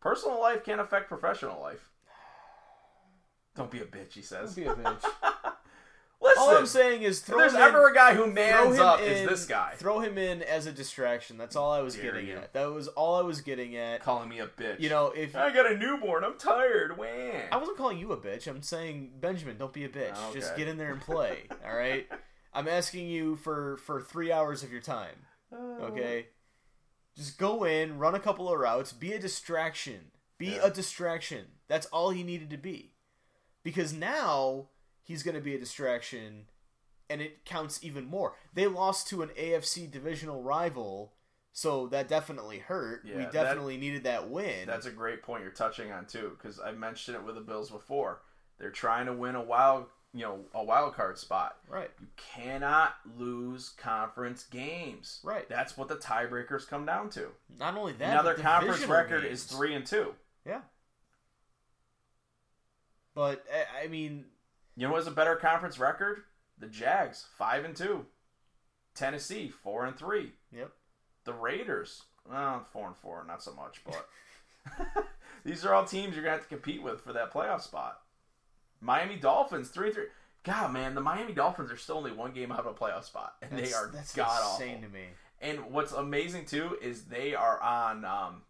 Speaker 1: Personal life can't affect professional life. Don't be a bitch, he says.
Speaker 2: Don't be a bitch.
Speaker 1: Listen,
Speaker 2: all I'm saying is
Speaker 1: if
Speaker 2: throw
Speaker 1: there's
Speaker 2: him
Speaker 1: ever
Speaker 2: in,
Speaker 1: a guy who
Speaker 2: throw
Speaker 1: mans
Speaker 2: him
Speaker 1: up,
Speaker 2: in,
Speaker 1: is this guy.
Speaker 2: Throw him in as a distraction. That's all I was
Speaker 1: Dare
Speaker 2: getting
Speaker 1: you.
Speaker 2: at. That was all I was getting at.
Speaker 1: Calling me a bitch.
Speaker 2: You know, if
Speaker 1: I got a newborn. I'm tired. Wham.
Speaker 2: I wasn't calling you a bitch. I'm saying Benjamin, don't be a bitch. Oh, Just
Speaker 1: Okay.
Speaker 2: get in there and play. all right. I'm asking you for for three hours of your time.
Speaker 1: Oh.
Speaker 2: Okay. Just go in, run a couple of routes, be a distraction. Be
Speaker 1: Yeah.
Speaker 2: a distraction. That's all he needed to be. Because now he's going to be a distraction, and it counts even more. They lost to an AFC divisional rival, so that definitely hurt.
Speaker 1: Yeah,
Speaker 2: we
Speaker 1: that-
Speaker 2: definitely needed that win.
Speaker 1: That's a great point you're touching on too, because I mentioned it with the Bills before. They're trying to win a wild, you know, a wild card spot.
Speaker 2: right.
Speaker 1: You cannot lose conference games.
Speaker 2: Right.
Speaker 1: That's what the tiebreakers come down to.
Speaker 2: Not only that,
Speaker 1: Now their conference record
Speaker 2: games.
Speaker 1: is three and two.
Speaker 2: Yeah. But I- I mean,
Speaker 1: You know what's a better conference record? The Jags, five and two. Tennessee, four and three.
Speaker 2: yep.
Speaker 1: The Raiders, well, four and four, not so much, but these are all teams you're gonna have to compete with for that playoff spot. Miami Dolphins, three and three. God, man, the Miami Dolphins are still only one game out of a playoff spot, and they are
Speaker 2: that's
Speaker 1: god awful.
Speaker 2: insane to me.
Speaker 1: And what's amazing too is they are on. Um,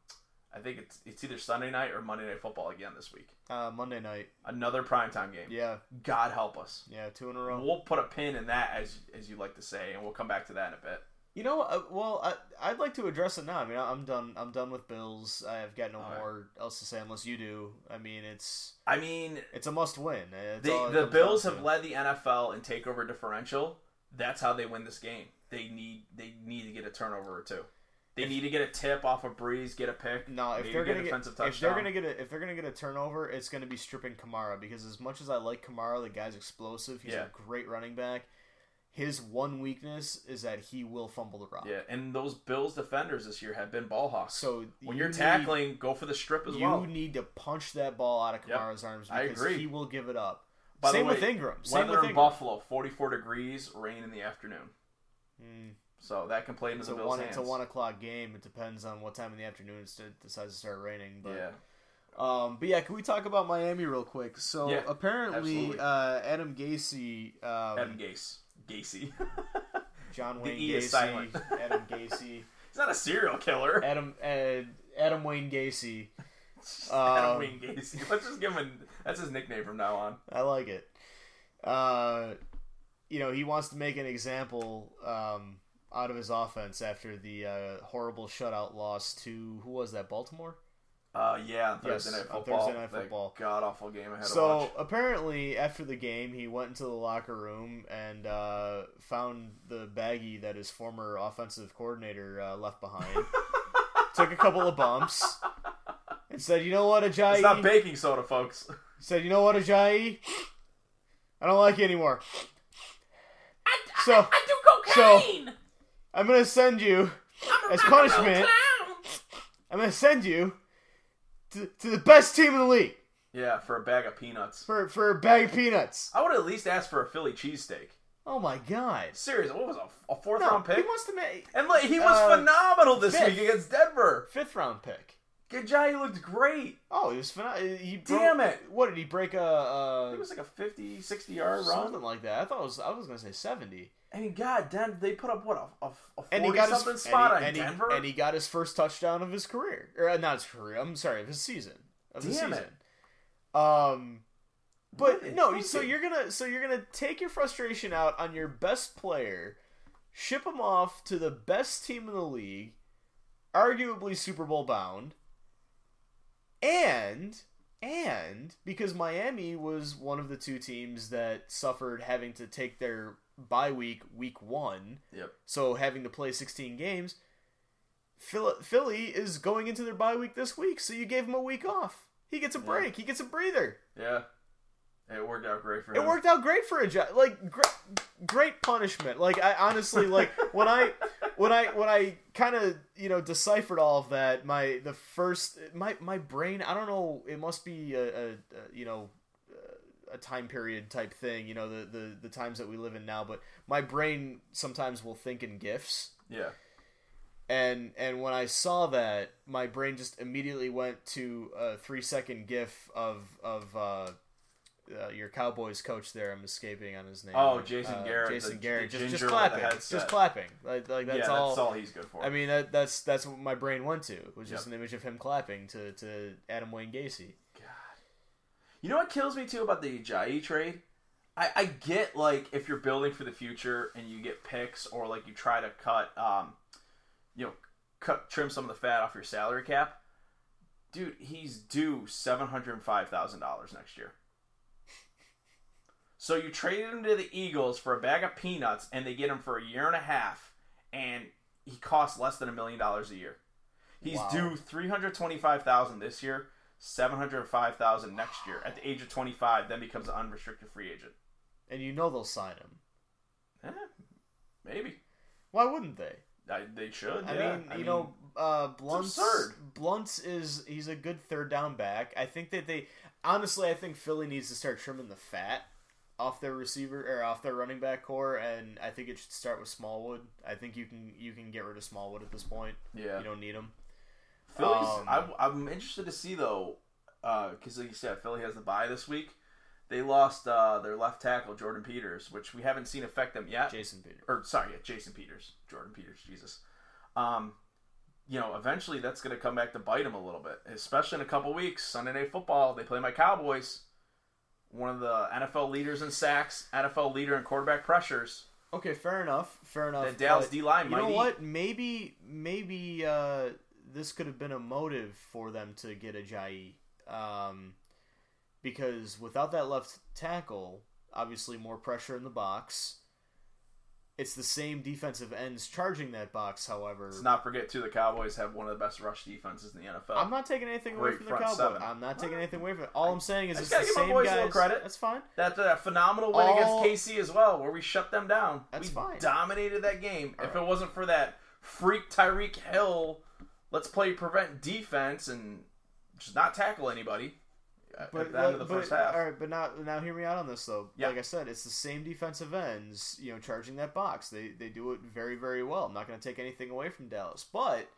Speaker 1: I think it's it's either Sunday night or Monday Night Football again this week.
Speaker 2: Uh, Monday night.
Speaker 1: Another primetime game.
Speaker 2: Yeah.
Speaker 1: God help us.
Speaker 2: Yeah, two in a row.
Speaker 1: We'll put a pin in that, as as you like to say, and we'll come back to that in a bit.
Speaker 2: You know, uh, well, I, I'd like to address it now. I mean, I'm done. I'm done with Bills. I've got no
Speaker 1: All right.
Speaker 2: more else to say unless you do. I mean, it's
Speaker 1: I mean,
Speaker 2: it's a must win.
Speaker 1: They, the Bills have led the NFL in takeover differential. That's how they win this game. They need they need to get a turnover or two. They need to get a tip off a Brees, get a pick.
Speaker 2: No, if they're
Speaker 1: get
Speaker 2: gonna get
Speaker 1: defensive
Speaker 2: if they're gonna get a if they're gonna get a turnover, it's gonna be stripping Kamara because as much as I like Kamara, the guy's explosive. He's
Speaker 1: Yeah.
Speaker 2: a great running back. His one weakness is that he will fumble the rock.
Speaker 1: Yeah, and those Bills defenders this year have been ball hawks.
Speaker 2: So
Speaker 1: when
Speaker 2: you
Speaker 1: you're
Speaker 2: need-
Speaker 1: tackling, go for the strip as
Speaker 2: you
Speaker 1: well.
Speaker 2: You need to punch that ball out of
Speaker 1: Yep.
Speaker 2: Kamara's arms
Speaker 1: I
Speaker 2: because
Speaker 1: agree.
Speaker 2: he will give it up.
Speaker 1: By the
Speaker 2: Same
Speaker 1: way,
Speaker 2: with Ingram. Same
Speaker 1: Weather
Speaker 2: with
Speaker 1: in Buffalo, 44 degrees, rain in the afternoon.
Speaker 2: Mm.
Speaker 1: So that can play into
Speaker 2: It's
Speaker 1: the
Speaker 2: a
Speaker 1: Bills'
Speaker 2: one.
Speaker 1: hands.
Speaker 2: It's a one o'clock game. It depends on what time in the afternoon it decides to start raining. But
Speaker 1: Yeah.
Speaker 2: um, but yeah, can we talk about Miami real quick? So
Speaker 1: Yeah,
Speaker 2: apparently, uh, Adam Gacy, um,
Speaker 1: Adam Gase. Gacy.
Speaker 2: John Wayne
Speaker 1: E
Speaker 2: Gacy. Adam Gacy,
Speaker 1: He's not a serial killer.
Speaker 2: Adam uh, Adam Wayne Gacy.
Speaker 1: Adam
Speaker 2: Um,
Speaker 1: Wayne Gacy. Let's just give him. A, that's his nickname from now on.
Speaker 2: I like it. Uh, you know, he wants to make an example um, out of his offense after the uh, horrible shutout loss to who was that? Baltimore.
Speaker 1: Uh, yeah, Thursday
Speaker 2: Yes,
Speaker 1: night football.
Speaker 2: Thursday Night Football.
Speaker 1: God awful game I had to
Speaker 2: So
Speaker 1: watch.
Speaker 2: apparently, after the game, he went into the locker room and uh, found the baggie that his former offensive coordinator uh, left behind. Took a couple of bumps and said, "You know what, Ajayi?"
Speaker 1: It's not baking soda, folks.
Speaker 2: said, "You know what, Ajayi? I don't like you anymore." so
Speaker 1: I do cocaine.
Speaker 2: I'm gonna send you as punishment. I'm gonna send you to, to the best team in the league
Speaker 1: yeah, for a bag of peanuts.
Speaker 2: for for a bag of peanuts.
Speaker 1: I would at least ask for a Philly cheesesteak.
Speaker 2: Oh my god!
Speaker 1: Seriously, what was a, a fourth
Speaker 2: No,
Speaker 1: round pick?
Speaker 2: he wants to make
Speaker 1: and like, he was
Speaker 2: Uh,
Speaker 1: phenomenal this
Speaker 2: fifth.
Speaker 1: week against Denver.
Speaker 2: fifth round pick.
Speaker 1: Ajayi looked great.
Speaker 2: Oh, he was phenomenal. He broke,
Speaker 1: Damn it.
Speaker 2: What did he break a?
Speaker 1: I
Speaker 2: a
Speaker 1: think it was like a 50, 60 yard
Speaker 2: something
Speaker 1: run.
Speaker 2: like that. I thought it was. I was gonna say seventy.
Speaker 1: I mean, God, Den- they put up what a, a, a
Speaker 2: And he got
Speaker 1: something
Speaker 2: his
Speaker 1: spot
Speaker 2: and
Speaker 1: on
Speaker 2: he, and
Speaker 1: Denver.
Speaker 2: He, and he got his first touchdown of his career, or uh, not his career. I'm sorry, of his season. Of
Speaker 1: Damn
Speaker 2: season.
Speaker 1: it.
Speaker 2: Um, But no, so you're gonna so you're gonna take your frustration out on your best player, ship him off to the best team in the league, arguably Super Bowl bound, and and because Miami was one of the two teams that suffered having to take their bye week week one,
Speaker 1: Yep.
Speaker 2: so having to play 16 games. Phil- Philly is going into their bye week this week, so you gave him a week off. He gets a
Speaker 1: Yeah.
Speaker 2: break. He gets a breather.
Speaker 1: Yeah. It worked out great for him.
Speaker 2: It worked out great for a job. Like great, great punishment. Like I honestly like when I when I when I kind of you know deciphered all of that. My the first my my brain. I don't know. It must be a, a, a you know a time period type thing. You know the, the the times that we live in now. But my brain sometimes will think in gifs.
Speaker 1: Yeah.
Speaker 2: And and when I saw that, my brain just immediately went to a three second gif of of uh, uh, your Cowboys coach there. I'm escaping on his name.
Speaker 1: Oh, Jason
Speaker 2: Uh,
Speaker 1: Garrett,
Speaker 2: Jason
Speaker 1: the-
Speaker 2: Garrett.
Speaker 1: the
Speaker 2: just just
Speaker 1: ginger with the
Speaker 2: clapping. Just clapping. Like, like that's
Speaker 1: yeah,
Speaker 2: all.
Speaker 1: that's all he's good for.
Speaker 2: I mean that that's that's what my brain went to. Was just
Speaker 1: Yep.
Speaker 2: an image of him clapping to to Adam Wayne Gacy.
Speaker 1: You know what kills me too about the Ajayi trade? I, I get like if you're building for the future and you get picks or like you try to cut um you know cut trim some of the fat off your salary cap. Dude, he's due seven hundred and five thousand dollars next year. So you traded him to the Eagles for a bag of peanuts and they get him for a year and a half and he costs less than a million dollars a year. He's
Speaker 2: Wow.
Speaker 1: due three hundred twenty-five thousand this year, seven hundred five thousand next year. At the age of twenty-five, then becomes an unrestricted free agent.
Speaker 2: And you know they'll sign him.
Speaker 1: Eh, maybe
Speaker 2: Why wouldn't they?
Speaker 1: I, they should.
Speaker 2: I
Speaker 1: yeah.
Speaker 2: mean, you know, uh,
Speaker 1: Blount's.
Speaker 2: Blount's is he's a good third down back. I think that they honestly, I think Philly needs to start trimming the fat off their receiver or off their running back core, and I think it should start with Smallwood. I think you can you can get rid of Smallwood at this point.
Speaker 1: yeah.
Speaker 2: You don't need him. Um,
Speaker 1: I, I'm interested to see though, because like you said, Philly has the bye this week. They lost uh, their left tackle Jordan Peters, which we haven't seen affect them yet.
Speaker 2: Jason Peter.
Speaker 1: or sorry, yeah, Jason Peters, Jordan Peters, Jesus. Um, you know, eventually that's going to come back to bite him a little bit, especially in a couple weeks. Sunday Night Football, they play my Cowboys, one of the NFL leaders in sacks, NFL leader in quarterback pressures.
Speaker 2: Okay, fair enough. Fair enough.
Speaker 1: That Dallas D line
Speaker 2: You know
Speaker 1: eat.
Speaker 2: what? Maybe maybe uh, this could have been a motive for them to get Ajayi, um, because without that left tackle, obviously more pressure in the box. It's the same defensive ends charging that box. However,
Speaker 1: Let's not forget too, the Cowboys have one of the best rush defenses in the NFL.
Speaker 2: I'm not taking anything away from the Cowboys.
Speaker 1: seven.
Speaker 2: I'm not taking anything away from it. All I'm saying is
Speaker 1: I
Speaker 2: it's the
Speaker 1: gotta give my
Speaker 2: same
Speaker 1: boys a
Speaker 2: guys.
Speaker 1: credit.
Speaker 2: That's fine.
Speaker 1: That uh, phenomenal win
Speaker 2: All-
Speaker 1: against KC as well, where we shut them down.
Speaker 2: That's
Speaker 1: we
Speaker 2: fine.
Speaker 1: dominated that game. if
Speaker 2: right.
Speaker 1: it wasn't for that freak Tyreek Hill, let's play prevent defense and just not tackle anybody at
Speaker 2: But,
Speaker 1: the end of the
Speaker 2: but-
Speaker 1: first half.
Speaker 2: All right, but now now hear me out on this though.
Speaker 1: Yeah.
Speaker 2: Like I said, it's the same defensive ends, you know, charging that box. They they do it very very well. I'm not going to take anything away from Dallas, but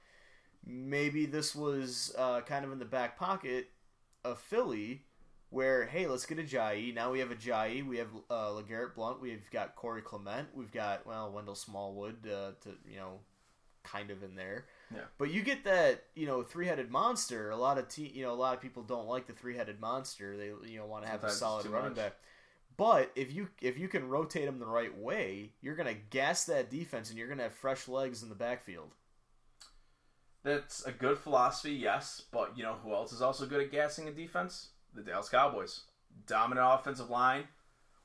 Speaker 2: maybe this was uh, kind of in the back pocket of Philly, where hey, let's get Ajayi. Now we have Ajayi. We have uh, LeGarrette Blount. We've got Corey Clement. We've got well Wendell Smallwood uh, to you know, kind of in there.
Speaker 1: Yeah.
Speaker 2: But you get that, you know, three-headed monster. A lot of te- you know, a lot of people don't like the three-headed monster. They you know want to have
Speaker 1: Sometimes
Speaker 2: a solid running
Speaker 1: much.
Speaker 2: back. But if you if you can rotate them the right way, you're gonna gas that defense, and you're gonna have fresh legs in the backfield.
Speaker 1: That's a good philosophy, yes, but you know who else is also good at gassing a defense? The Dallas Cowboys. Dominant offensive line.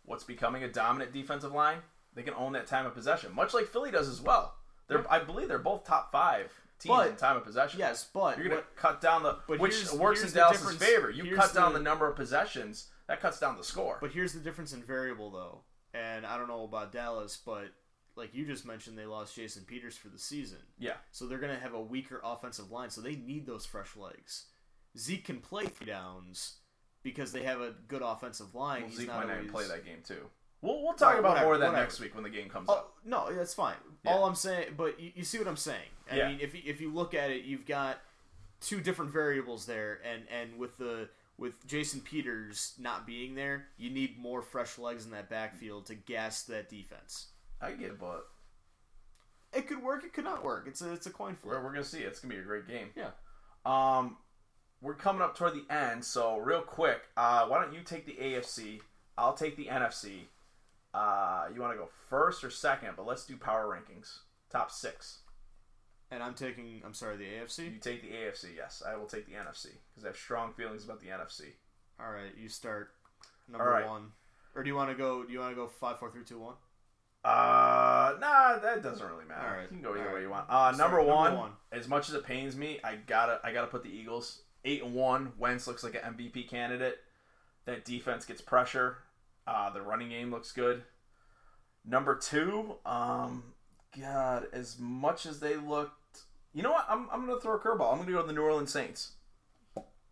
Speaker 1: What's becoming a dominant defensive line? They can own that time of possession, much like Philly does as well. They're, I believe, they're both top five teams
Speaker 2: But-
Speaker 1: in time of possession.
Speaker 2: Yes, but
Speaker 1: You're gonna
Speaker 2: what-
Speaker 1: cut down the
Speaker 2: but
Speaker 1: which
Speaker 2: here's-
Speaker 1: works in Dallas's favor. You cut down
Speaker 2: the-
Speaker 1: the number of possessions, that cuts down the score.
Speaker 2: But here's the difference in variable though, and I don't know about Dallas, but like you just mentioned, they lost Jason Peters for the season.
Speaker 1: yeah,
Speaker 2: So they're going to have a weaker offensive line. So they need those fresh legs. Zeke can play three downs because they have a good offensive line.
Speaker 1: well,
Speaker 2: He's
Speaker 1: Zeke
Speaker 2: not
Speaker 1: might not even play that game too. We'll we'll talk
Speaker 2: Right,
Speaker 1: about
Speaker 2: whatever,
Speaker 1: more of that
Speaker 2: whatever.
Speaker 1: next week when the game comes
Speaker 2: Oh
Speaker 1: up.
Speaker 2: no, that's fine.
Speaker 1: Yeah.
Speaker 2: All I'm saying, but you, you see what I'm saying. I
Speaker 1: Yeah.
Speaker 2: mean, if you- if you look at it, you've got two different variables there, and and with the with Jason Peters not being there, you need more fresh legs in that backfield to gas that defense.
Speaker 1: I get it, but
Speaker 2: It could work. It could not work. It's a it's a coin
Speaker 1: we're,
Speaker 2: flip.
Speaker 1: we're gonna see. It's gonna be a great game.
Speaker 2: Yeah.
Speaker 1: Um, we're coming up toward the end, so real quick, uh, why don't you take the AFC? I'll take the NFC. Uh, you want to go first or second? But let's do power rankings. Top six.
Speaker 2: And I'm taking. I'm sorry, the AFC.
Speaker 1: You take the AFC. Yes, I will take the NFC because I have strong feelings about the NFC.
Speaker 2: All right, you start. Number
Speaker 1: right.
Speaker 2: one. Or do you want to go? Do you want to go five, four, three, two, one?
Speaker 1: Uh, nah, that doesn't really matter.
Speaker 2: All right.
Speaker 1: You can go either way you want. Uh, number
Speaker 2: number
Speaker 1: one,
Speaker 2: one.
Speaker 1: As much as it pains me, I gotta, I gotta put the Eagles eight and one. Wentz looks like an MVP candidate. That defense gets pressure. Uh, the running game looks good. Number two, um, God, as much as they looked, you know what? I'm, I'm gonna throw a curveball. I'm gonna go to the New Orleans Saints.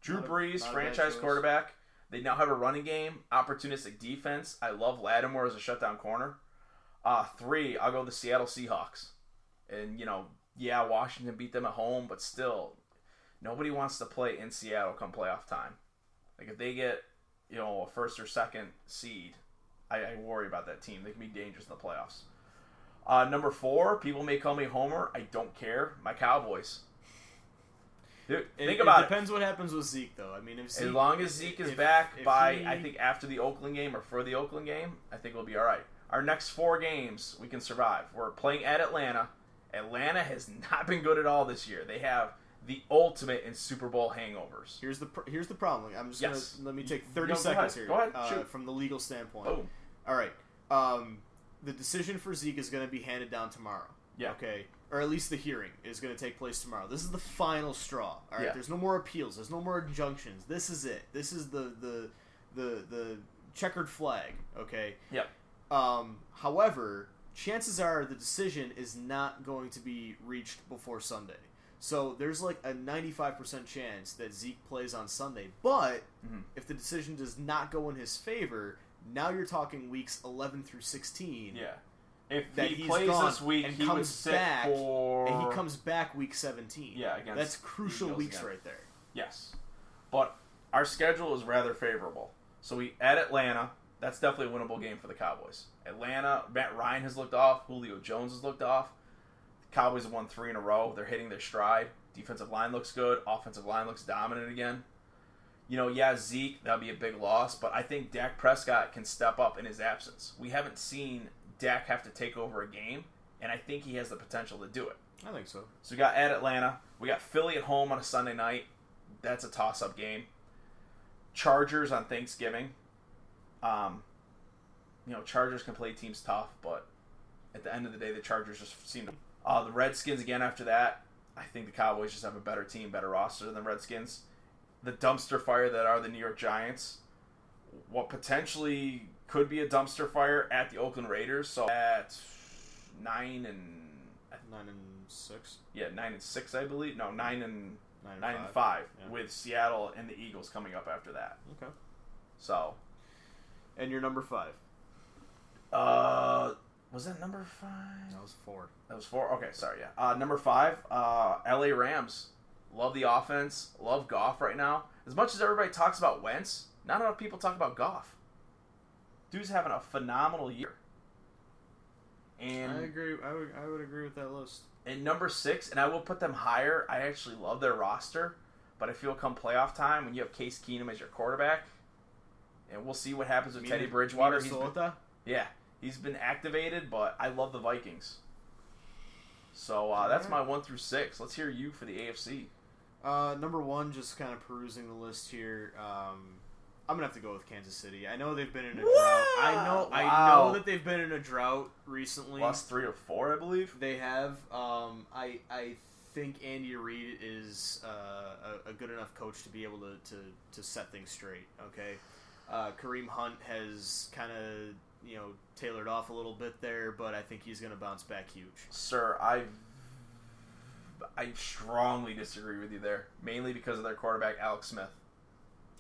Speaker 1: Drew
Speaker 2: Not
Speaker 1: Brees,
Speaker 2: not
Speaker 1: franchise quarterback. They now have a running game, opportunistic defense. I love Lattimore as a shutdown corner. Uh, three, I'll go the Seattle Seahawks. And, you know, yeah, Washington beat them at home, but still, nobody wants to play in Seattle come playoff time. Like, if they get, you know, a first or second seed, I, I worry about that team. They can be dangerous in the playoffs. Uh, number four, people may call me Homer. I don't care. My Cowboys. Dude,
Speaker 2: It,
Speaker 1: think about
Speaker 2: it
Speaker 1: it.
Speaker 2: depends what happens with Zeke, though. I mean, if Zeke,
Speaker 1: As long as Zeke is
Speaker 2: if-
Speaker 1: back
Speaker 2: if
Speaker 1: by,
Speaker 2: he-
Speaker 1: I think after the Oakland game or for the Oakland game, I think we'll be all right. Our next four games, we can survive. We're playing at Atlanta. Atlanta has not been good at all this year. They have the ultimate in Super Bowl hangovers.
Speaker 2: Here's the pr- here's the problem. I'm just
Speaker 1: Yes.
Speaker 2: gonna let me take 30
Speaker 1: no,
Speaker 2: seconds here.
Speaker 1: Go ahead.
Speaker 2: Uh, from the legal standpoint.
Speaker 1: Boom.
Speaker 2: All right. Um, the decision for Zeke is going to be handed down tomorrow.
Speaker 1: Yeah.
Speaker 2: Okay. Or at least the hearing is going to take place tomorrow. This is the final straw. All right.
Speaker 1: Yeah.
Speaker 2: There's no more appeals. There's no more injunctions. This is it. This is the the the the checkered flag. Okay.
Speaker 1: Yep.
Speaker 2: Um, however, chances are the decision is not going to be reached before Sunday. So there's like a 95% chance that Zeke plays on Sunday. But
Speaker 1: Mhm.
Speaker 2: if the decision does not go in his favor, now you're talking weeks 11 through 16.
Speaker 1: Yeah. If
Speaker 2: That
Speaker 1: he plays this week,
Speaker 2: and
Speaker 1: he
Speaker 2: comes back,
Speaker 1: for.
Speaker 2: And he comes back week 17.
Speaker 1: Yeah, against
Speaker 2: That's crucial weeks
Speaker 1: again.
Speaker 2: right there.
Speaker 1: Yes. But our schedule is rather favorable. So we at Atlanta, that's definitely a winnable game for the Cowboys. Atlanta, Matt Ryan has looked off, Julio Jones has looked off. Cowboys have won three in a row. They're hitting their stride. Defensive line looks good. Offensive line looks dominant again. You know, yeah, Zeke, that'll be a big loss, but I think Dak Prescott can step up in his absence. We haven't seen Dak have to take over a game, and I think he has the potential to do it.
Speaker 2: I think so.
Speaker 1: So we got at Atlanta. We got Philly at home on a Sunday night. That's a toss-up game. Chargers on Thanksgiving. Um, you know, Chargers can play teams tough, but at the end of the day, the Chargers just seem to. Uh, the Redskins again after that. I think the Cowboys just have a better team, better roster than the Redskins. The dumpster fire that are the New York Giants. What potentially could be a dumpster fire at the Oakland Raiders. So at nine and
Speaker 2: Nine and six.
Speaker 1: yeah, nine and six, I believe. No, nine and
Speaker 2: Nine and
Speaker 1: nine
Speaker 2: five.
Speaker 1: and five,
Speaker 2: Yeah.
Speaker 1: with Seattle and the Eagles coming up after that.
Speaker 2: Okay.
Speaker 1: So,
Speaker 2: And you're number five.
Speaker 1: uh, was that number five?
Speaker 2: That was four.
Speaker 1: That was four. Okay, sorry. Yeah, uh, number five, uh, L.A. Rams. Love the offense. Love Goff right now. As much as everybody talks about Wentz, not enough people talk about Goff. Dude's having a phenomenal year. And
Speaker 2: I agree. I would, I would agree with that list.
Speaker 1: And number six, and I will put them higher. I actually love their roster, but I feel come playoff time when you have Case Keenum as your quarterback, and we'll see what happens with Teddy
Speaker 2: Mina-
Speaker 1: Bridgewater. He's been, yeah, he's been activated, but I love the Vikings. So uh, that's my one through six. Let's hear you for the AFC.
Speaker 2: Uh, number one, just kind of perusing the list here. Um, I'm gonna have to go with Kansas City. I know they've been in a drought. I know, I know that they've been in a drought recently.
Speaker 1: Lost three or four, I believe.
Speaker 2: They have. Um, I I think Andy Reid is uh, a, a good enough coach to be able to, to, to set things straight. Okay, uh, Kareem Hunt has kind of you know tailored off a little bit there, but I think he's going to bounce back huge.
Speaker 1: Sir, I I strongly disagree with you there, mainly because of their quarterback Alex Smith.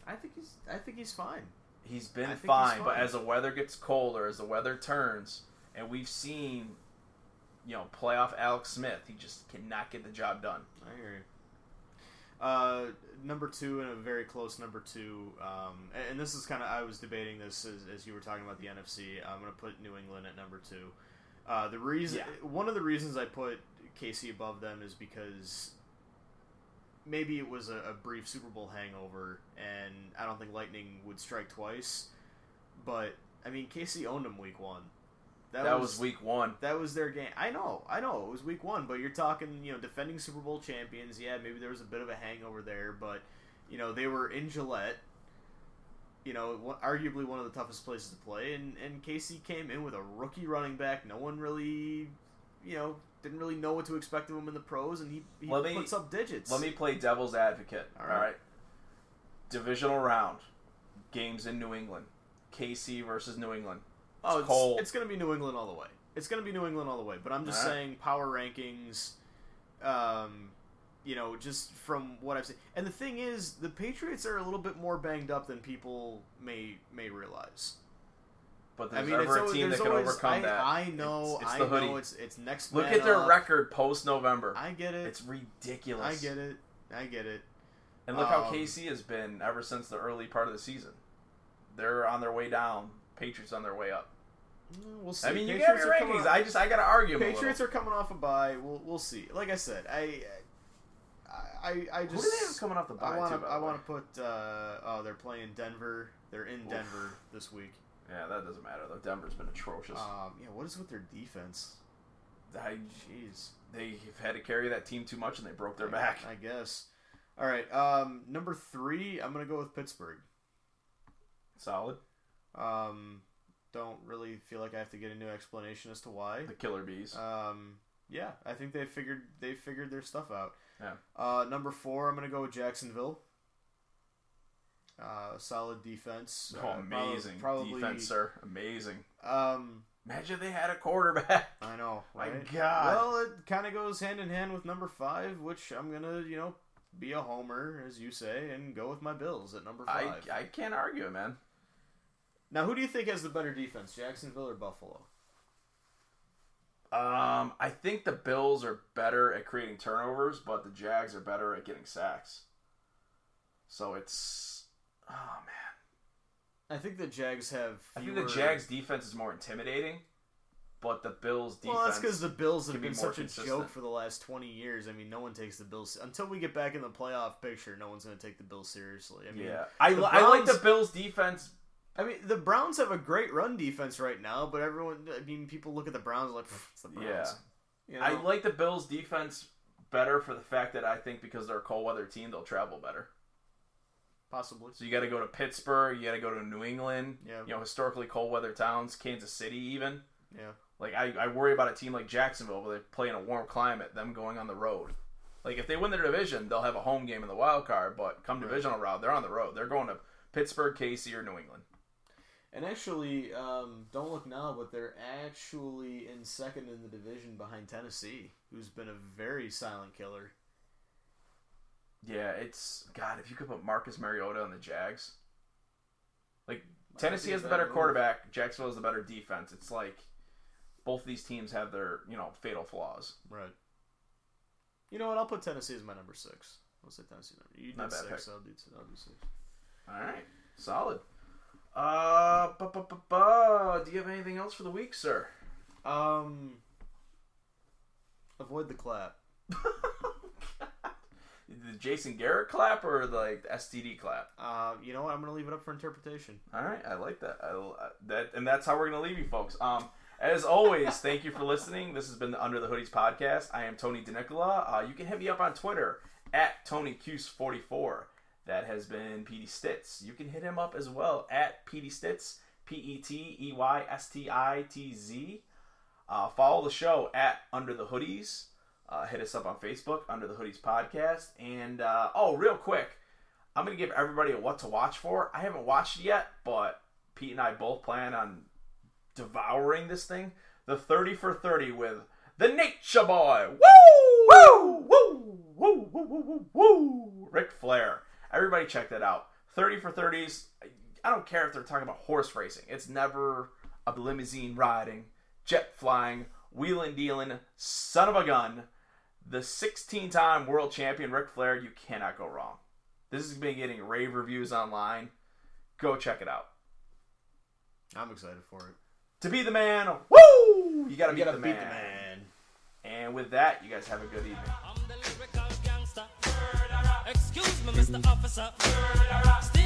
Speaker 2: I think he's I think he's fine.
Speaker 1: He's been
Speaker 2: think he's
Speaker 1: fine, but as the weather gets colder, as the weather turns, and we've seen, you know, playoff Alex Smith, he just cannot get the job done.
Speaker 2: I hear you. Uh, number two and a very close number two, um, and, and this is kind of I was debating this as, as you were talking about the NFC. I'm going to put New England at number two. Uh, the reason,
Speaker 1: Yeah.
Speaker 2: one of the reasons I put KC above them is because maybe it was a, a brief Super Bowl hangover, and I don't think Lightning would strike twice. But I mean, KC owned them week one.
Speaker 1: That, was, week one.
Speaker 2: That was their game. I know, I know, it was week one, but you're talking, you know, defending Super Bowl champions. Yeah, maybe there was a bit of a hangover there, but you know, they were in Gillette. You know, arguably one of the toughest places to play, and and KC came in with a rookie running back. No one really, you know, didn't really know what to expect of him in the pros, and he, he
Speaker 1: Let me-
Speaker 2: puts up digits.
Speaker 1: Let me play devil's advocate.
Speaker 2: All
Speaker 1: All
Speaker 2: right.
Speaker 1: right. Divisional round. Games in New England. KC versus New England.
Speaker 2: Oh, it's,
Speaker 1: cold.
Speaker 2: it's going to be New England all the way. It's going to be New England all the way. But I'm just
Speaker 1: right.
Speaker 2: saying, power rankings, um, you know, just from what I've seen. And the thing is, the Patriots are a little bit more banged up than people may may realize.
Speaker 1: But
Speaker 2: I
Speaker 1: there's
Speaker 2: mean, it's
Speaker 1: ever a team that can
Speaker 2: always,
Speaker 1: overcome
Speaker 2: I,
Speaker 1: that.
Speaker 2: I know,
Speaker 1: It's, it's
Speaker 2: I know, it's it's next.
Speaker 1: Look at their
Speaker 2: up.
Speaker 1: record post November.
Speaker 2: I get it.
Speaker 1: It's ridiculous.
Speaker 2: I get it. I get it.
Speaker 1: And look how
Speaker 2: Um,
Speaker 1: KC has been ever since the early part of the season. They're on their way down. Patriots on their way up.
Speaker 2: Mm, We'll see.
Speaker 1: I mean, you have your rankings. I just I gotta argue.
Speaker 2: Patriots are coming off a bye. We'll we'll see. Like I said, I I I, just
Speaker 1: Who do they have coming off the bye?
Speaker 2: I want to I want to put uh oh they're playing Denver. They're in Denver this week.
Speaker 1: Yeah, that doesn't matter though. Denver's been atrocious.
Speaker 2: Um yeah, what is with their defense?
Speaker 1: I,
Speaker 2: Jeez.
Speaker 1: they've had to carry that team too much, and they broke their
Speaker 2: I-
Speaker 1: back.
Speaker 2: I guess. All right. Um number 3, I'm going to go with Pittsburgh.
Speaker 1: Solid.
Speaker 2: Um don't really feel like I have to get a new explanation as to why.
Speaker 1: The Killer Bees.
Speaker 2: Um, yeah, I think they figured they figured their stuff out.
Speaker 1: Yeah.
Speaker 2: Uh, number four, I'm gonna go with Jacksonville. Uh, solid defense.
Speaker 1: oh,
Speaker 2: Uh,
Speaker 1: amazing
Speaker 2: Probably.
Speaker 1: defense, sir. Amazing.
Speaker 2: Um,
Speaker 1: Imagine they had a quarterback.
Speaker 2: I know.
Speaker 1: My
Speaker 2: right?
Speaker 1: God.
Speaker 2: Well, it kind of goes hand in hand with number five, which I'm gonna, you know, be a homer as you say, and go with my Bills at number
Speaker 1: I
Speaker 2: five.
Speaker 1: I can't argue, it, man.
Speaker 2: Now, who do you think has the better defense, Jacksonville or Buffalo?
Speaker 1: Um, I think the Bills are better at creating turnovers, but the Jags are better at getting sacks. So it's oh man.
Speaker 2: I think the Jags have.
Speaker 1: I think the Jags defense is more intimidating, but the Bills defense.
Speaker 2: Well, that's because the Bills have
Speaker 1: be
Speaker 2: been such a joke for the last 20 years. I mean, no one takes the Bills until we get back in the playoff picture. No one's going to take the Bills seriously. I mean,
Speaker 1: yeah, I, li- I like the Bills defense.
Speaker 2: I mean, the Browns have a great run defense right now, but everyone, I mean, people look at the Browns like "Pff, it's the Browns. You know?
Speaker 1: I like the Bills defense better for the fact that I think because they're a cold weather team, they'll travel better.
Speaker 2: possibly.
Speaker 1: So you got to go to Pittsburgh, you got to go to New England.
Speaker 2: Yeah.
Speaker 1: You know, historically cold weather towns, Kansas City, even.
Speaker 2: Yeah,
Speaker 1: Like I, I worry about a team like Jacksonville where they play in a warm climate, them going on the road. Like if they win their division, they'll have a home game in the wild card, but come
Speaker 2: Right.
Speaker 1: divisional round, they're on the road. They're going to Pittsburgh, KC, or New England.
Speaker 2: And actually, um, don't look now, but they're actually in second in the division behind Tennessee, who's been a very silent killer.
Speaker 1: Yeah, it's God. If you could put Marcus Mariota on the Jags, like Tennessee
Speaker 2: be a
Speaker 1: has the better
Speaker 2: move.
Speaker 1: quarterback, Jacksonville has the better defense. It's like both these teams have their you know fatal flaws.
Speaker 2: Right. You know what? I'll put Tennessee as my number six. I'll say Tennessee number. You did
Speaker 1: Not bad
Speaker 2: six.
Speaker 1: pick.
Speaker 2: I'll do. I'll do six.
Speaker 1: All right, solid. Uh, bu- bu- bu- bu- do you have anything else for the week, sir?
Speaker 2: Um, avoid the clap.
Speaker 1: the Jason Garrett clap or like the STD clap?
Speaker 2: Uh, you know what? I'm gonna leave it up for interpretation.
Speaker 1: All right, I like that. I, uh, that and that's how we're gonna leave you, folks. Um, as always, thank you for listening. This has been the Under the Hoodies podcast. I am Tony DeNicola. Uh, you can hit me up on Twitter at TonyCuse44. That has been Petey Stitz. You can hit him up as well at Petey Stitz, P E T E Y S T I T Z. Uh, follow the show at Under the Hoodies. Uh, hit us up on Facebook, Under the Hoodies Podcast. And, uh, oh, real quick, I'm going to give everybody a what to watch for. I haven't watched it yet, but Pete and I both plan on devouring this thing. The 30 for 30 with the Nature Boy. Woo! Woo! Woo! Woo! Woo! Woo! Woo! Woo! Ric Flair. Everybody check that out. 30 for 30s. I don't care if they're talking about horse racing. It's never a limousine riding, jet flying, wheeling dealing, son of a gun. The 16 time world champion Ric Flair, you cannot go wrong. This has been getting rave reviews online. Go check it out.
Speaker 2: I'm excited for it.
Speaker 1: To be the man, woo! You gotta,
Speaker 2: You
Speaker 1: beat,
Speaker 2: gotta
Speaker 1: the,
Speaker 2: beat
Speaker 1: man.
Speaker 2: the man.
Speaker 1: And with that, you guys have a good evening.
Speaker 3: Excuse me, Mr. Officer. Still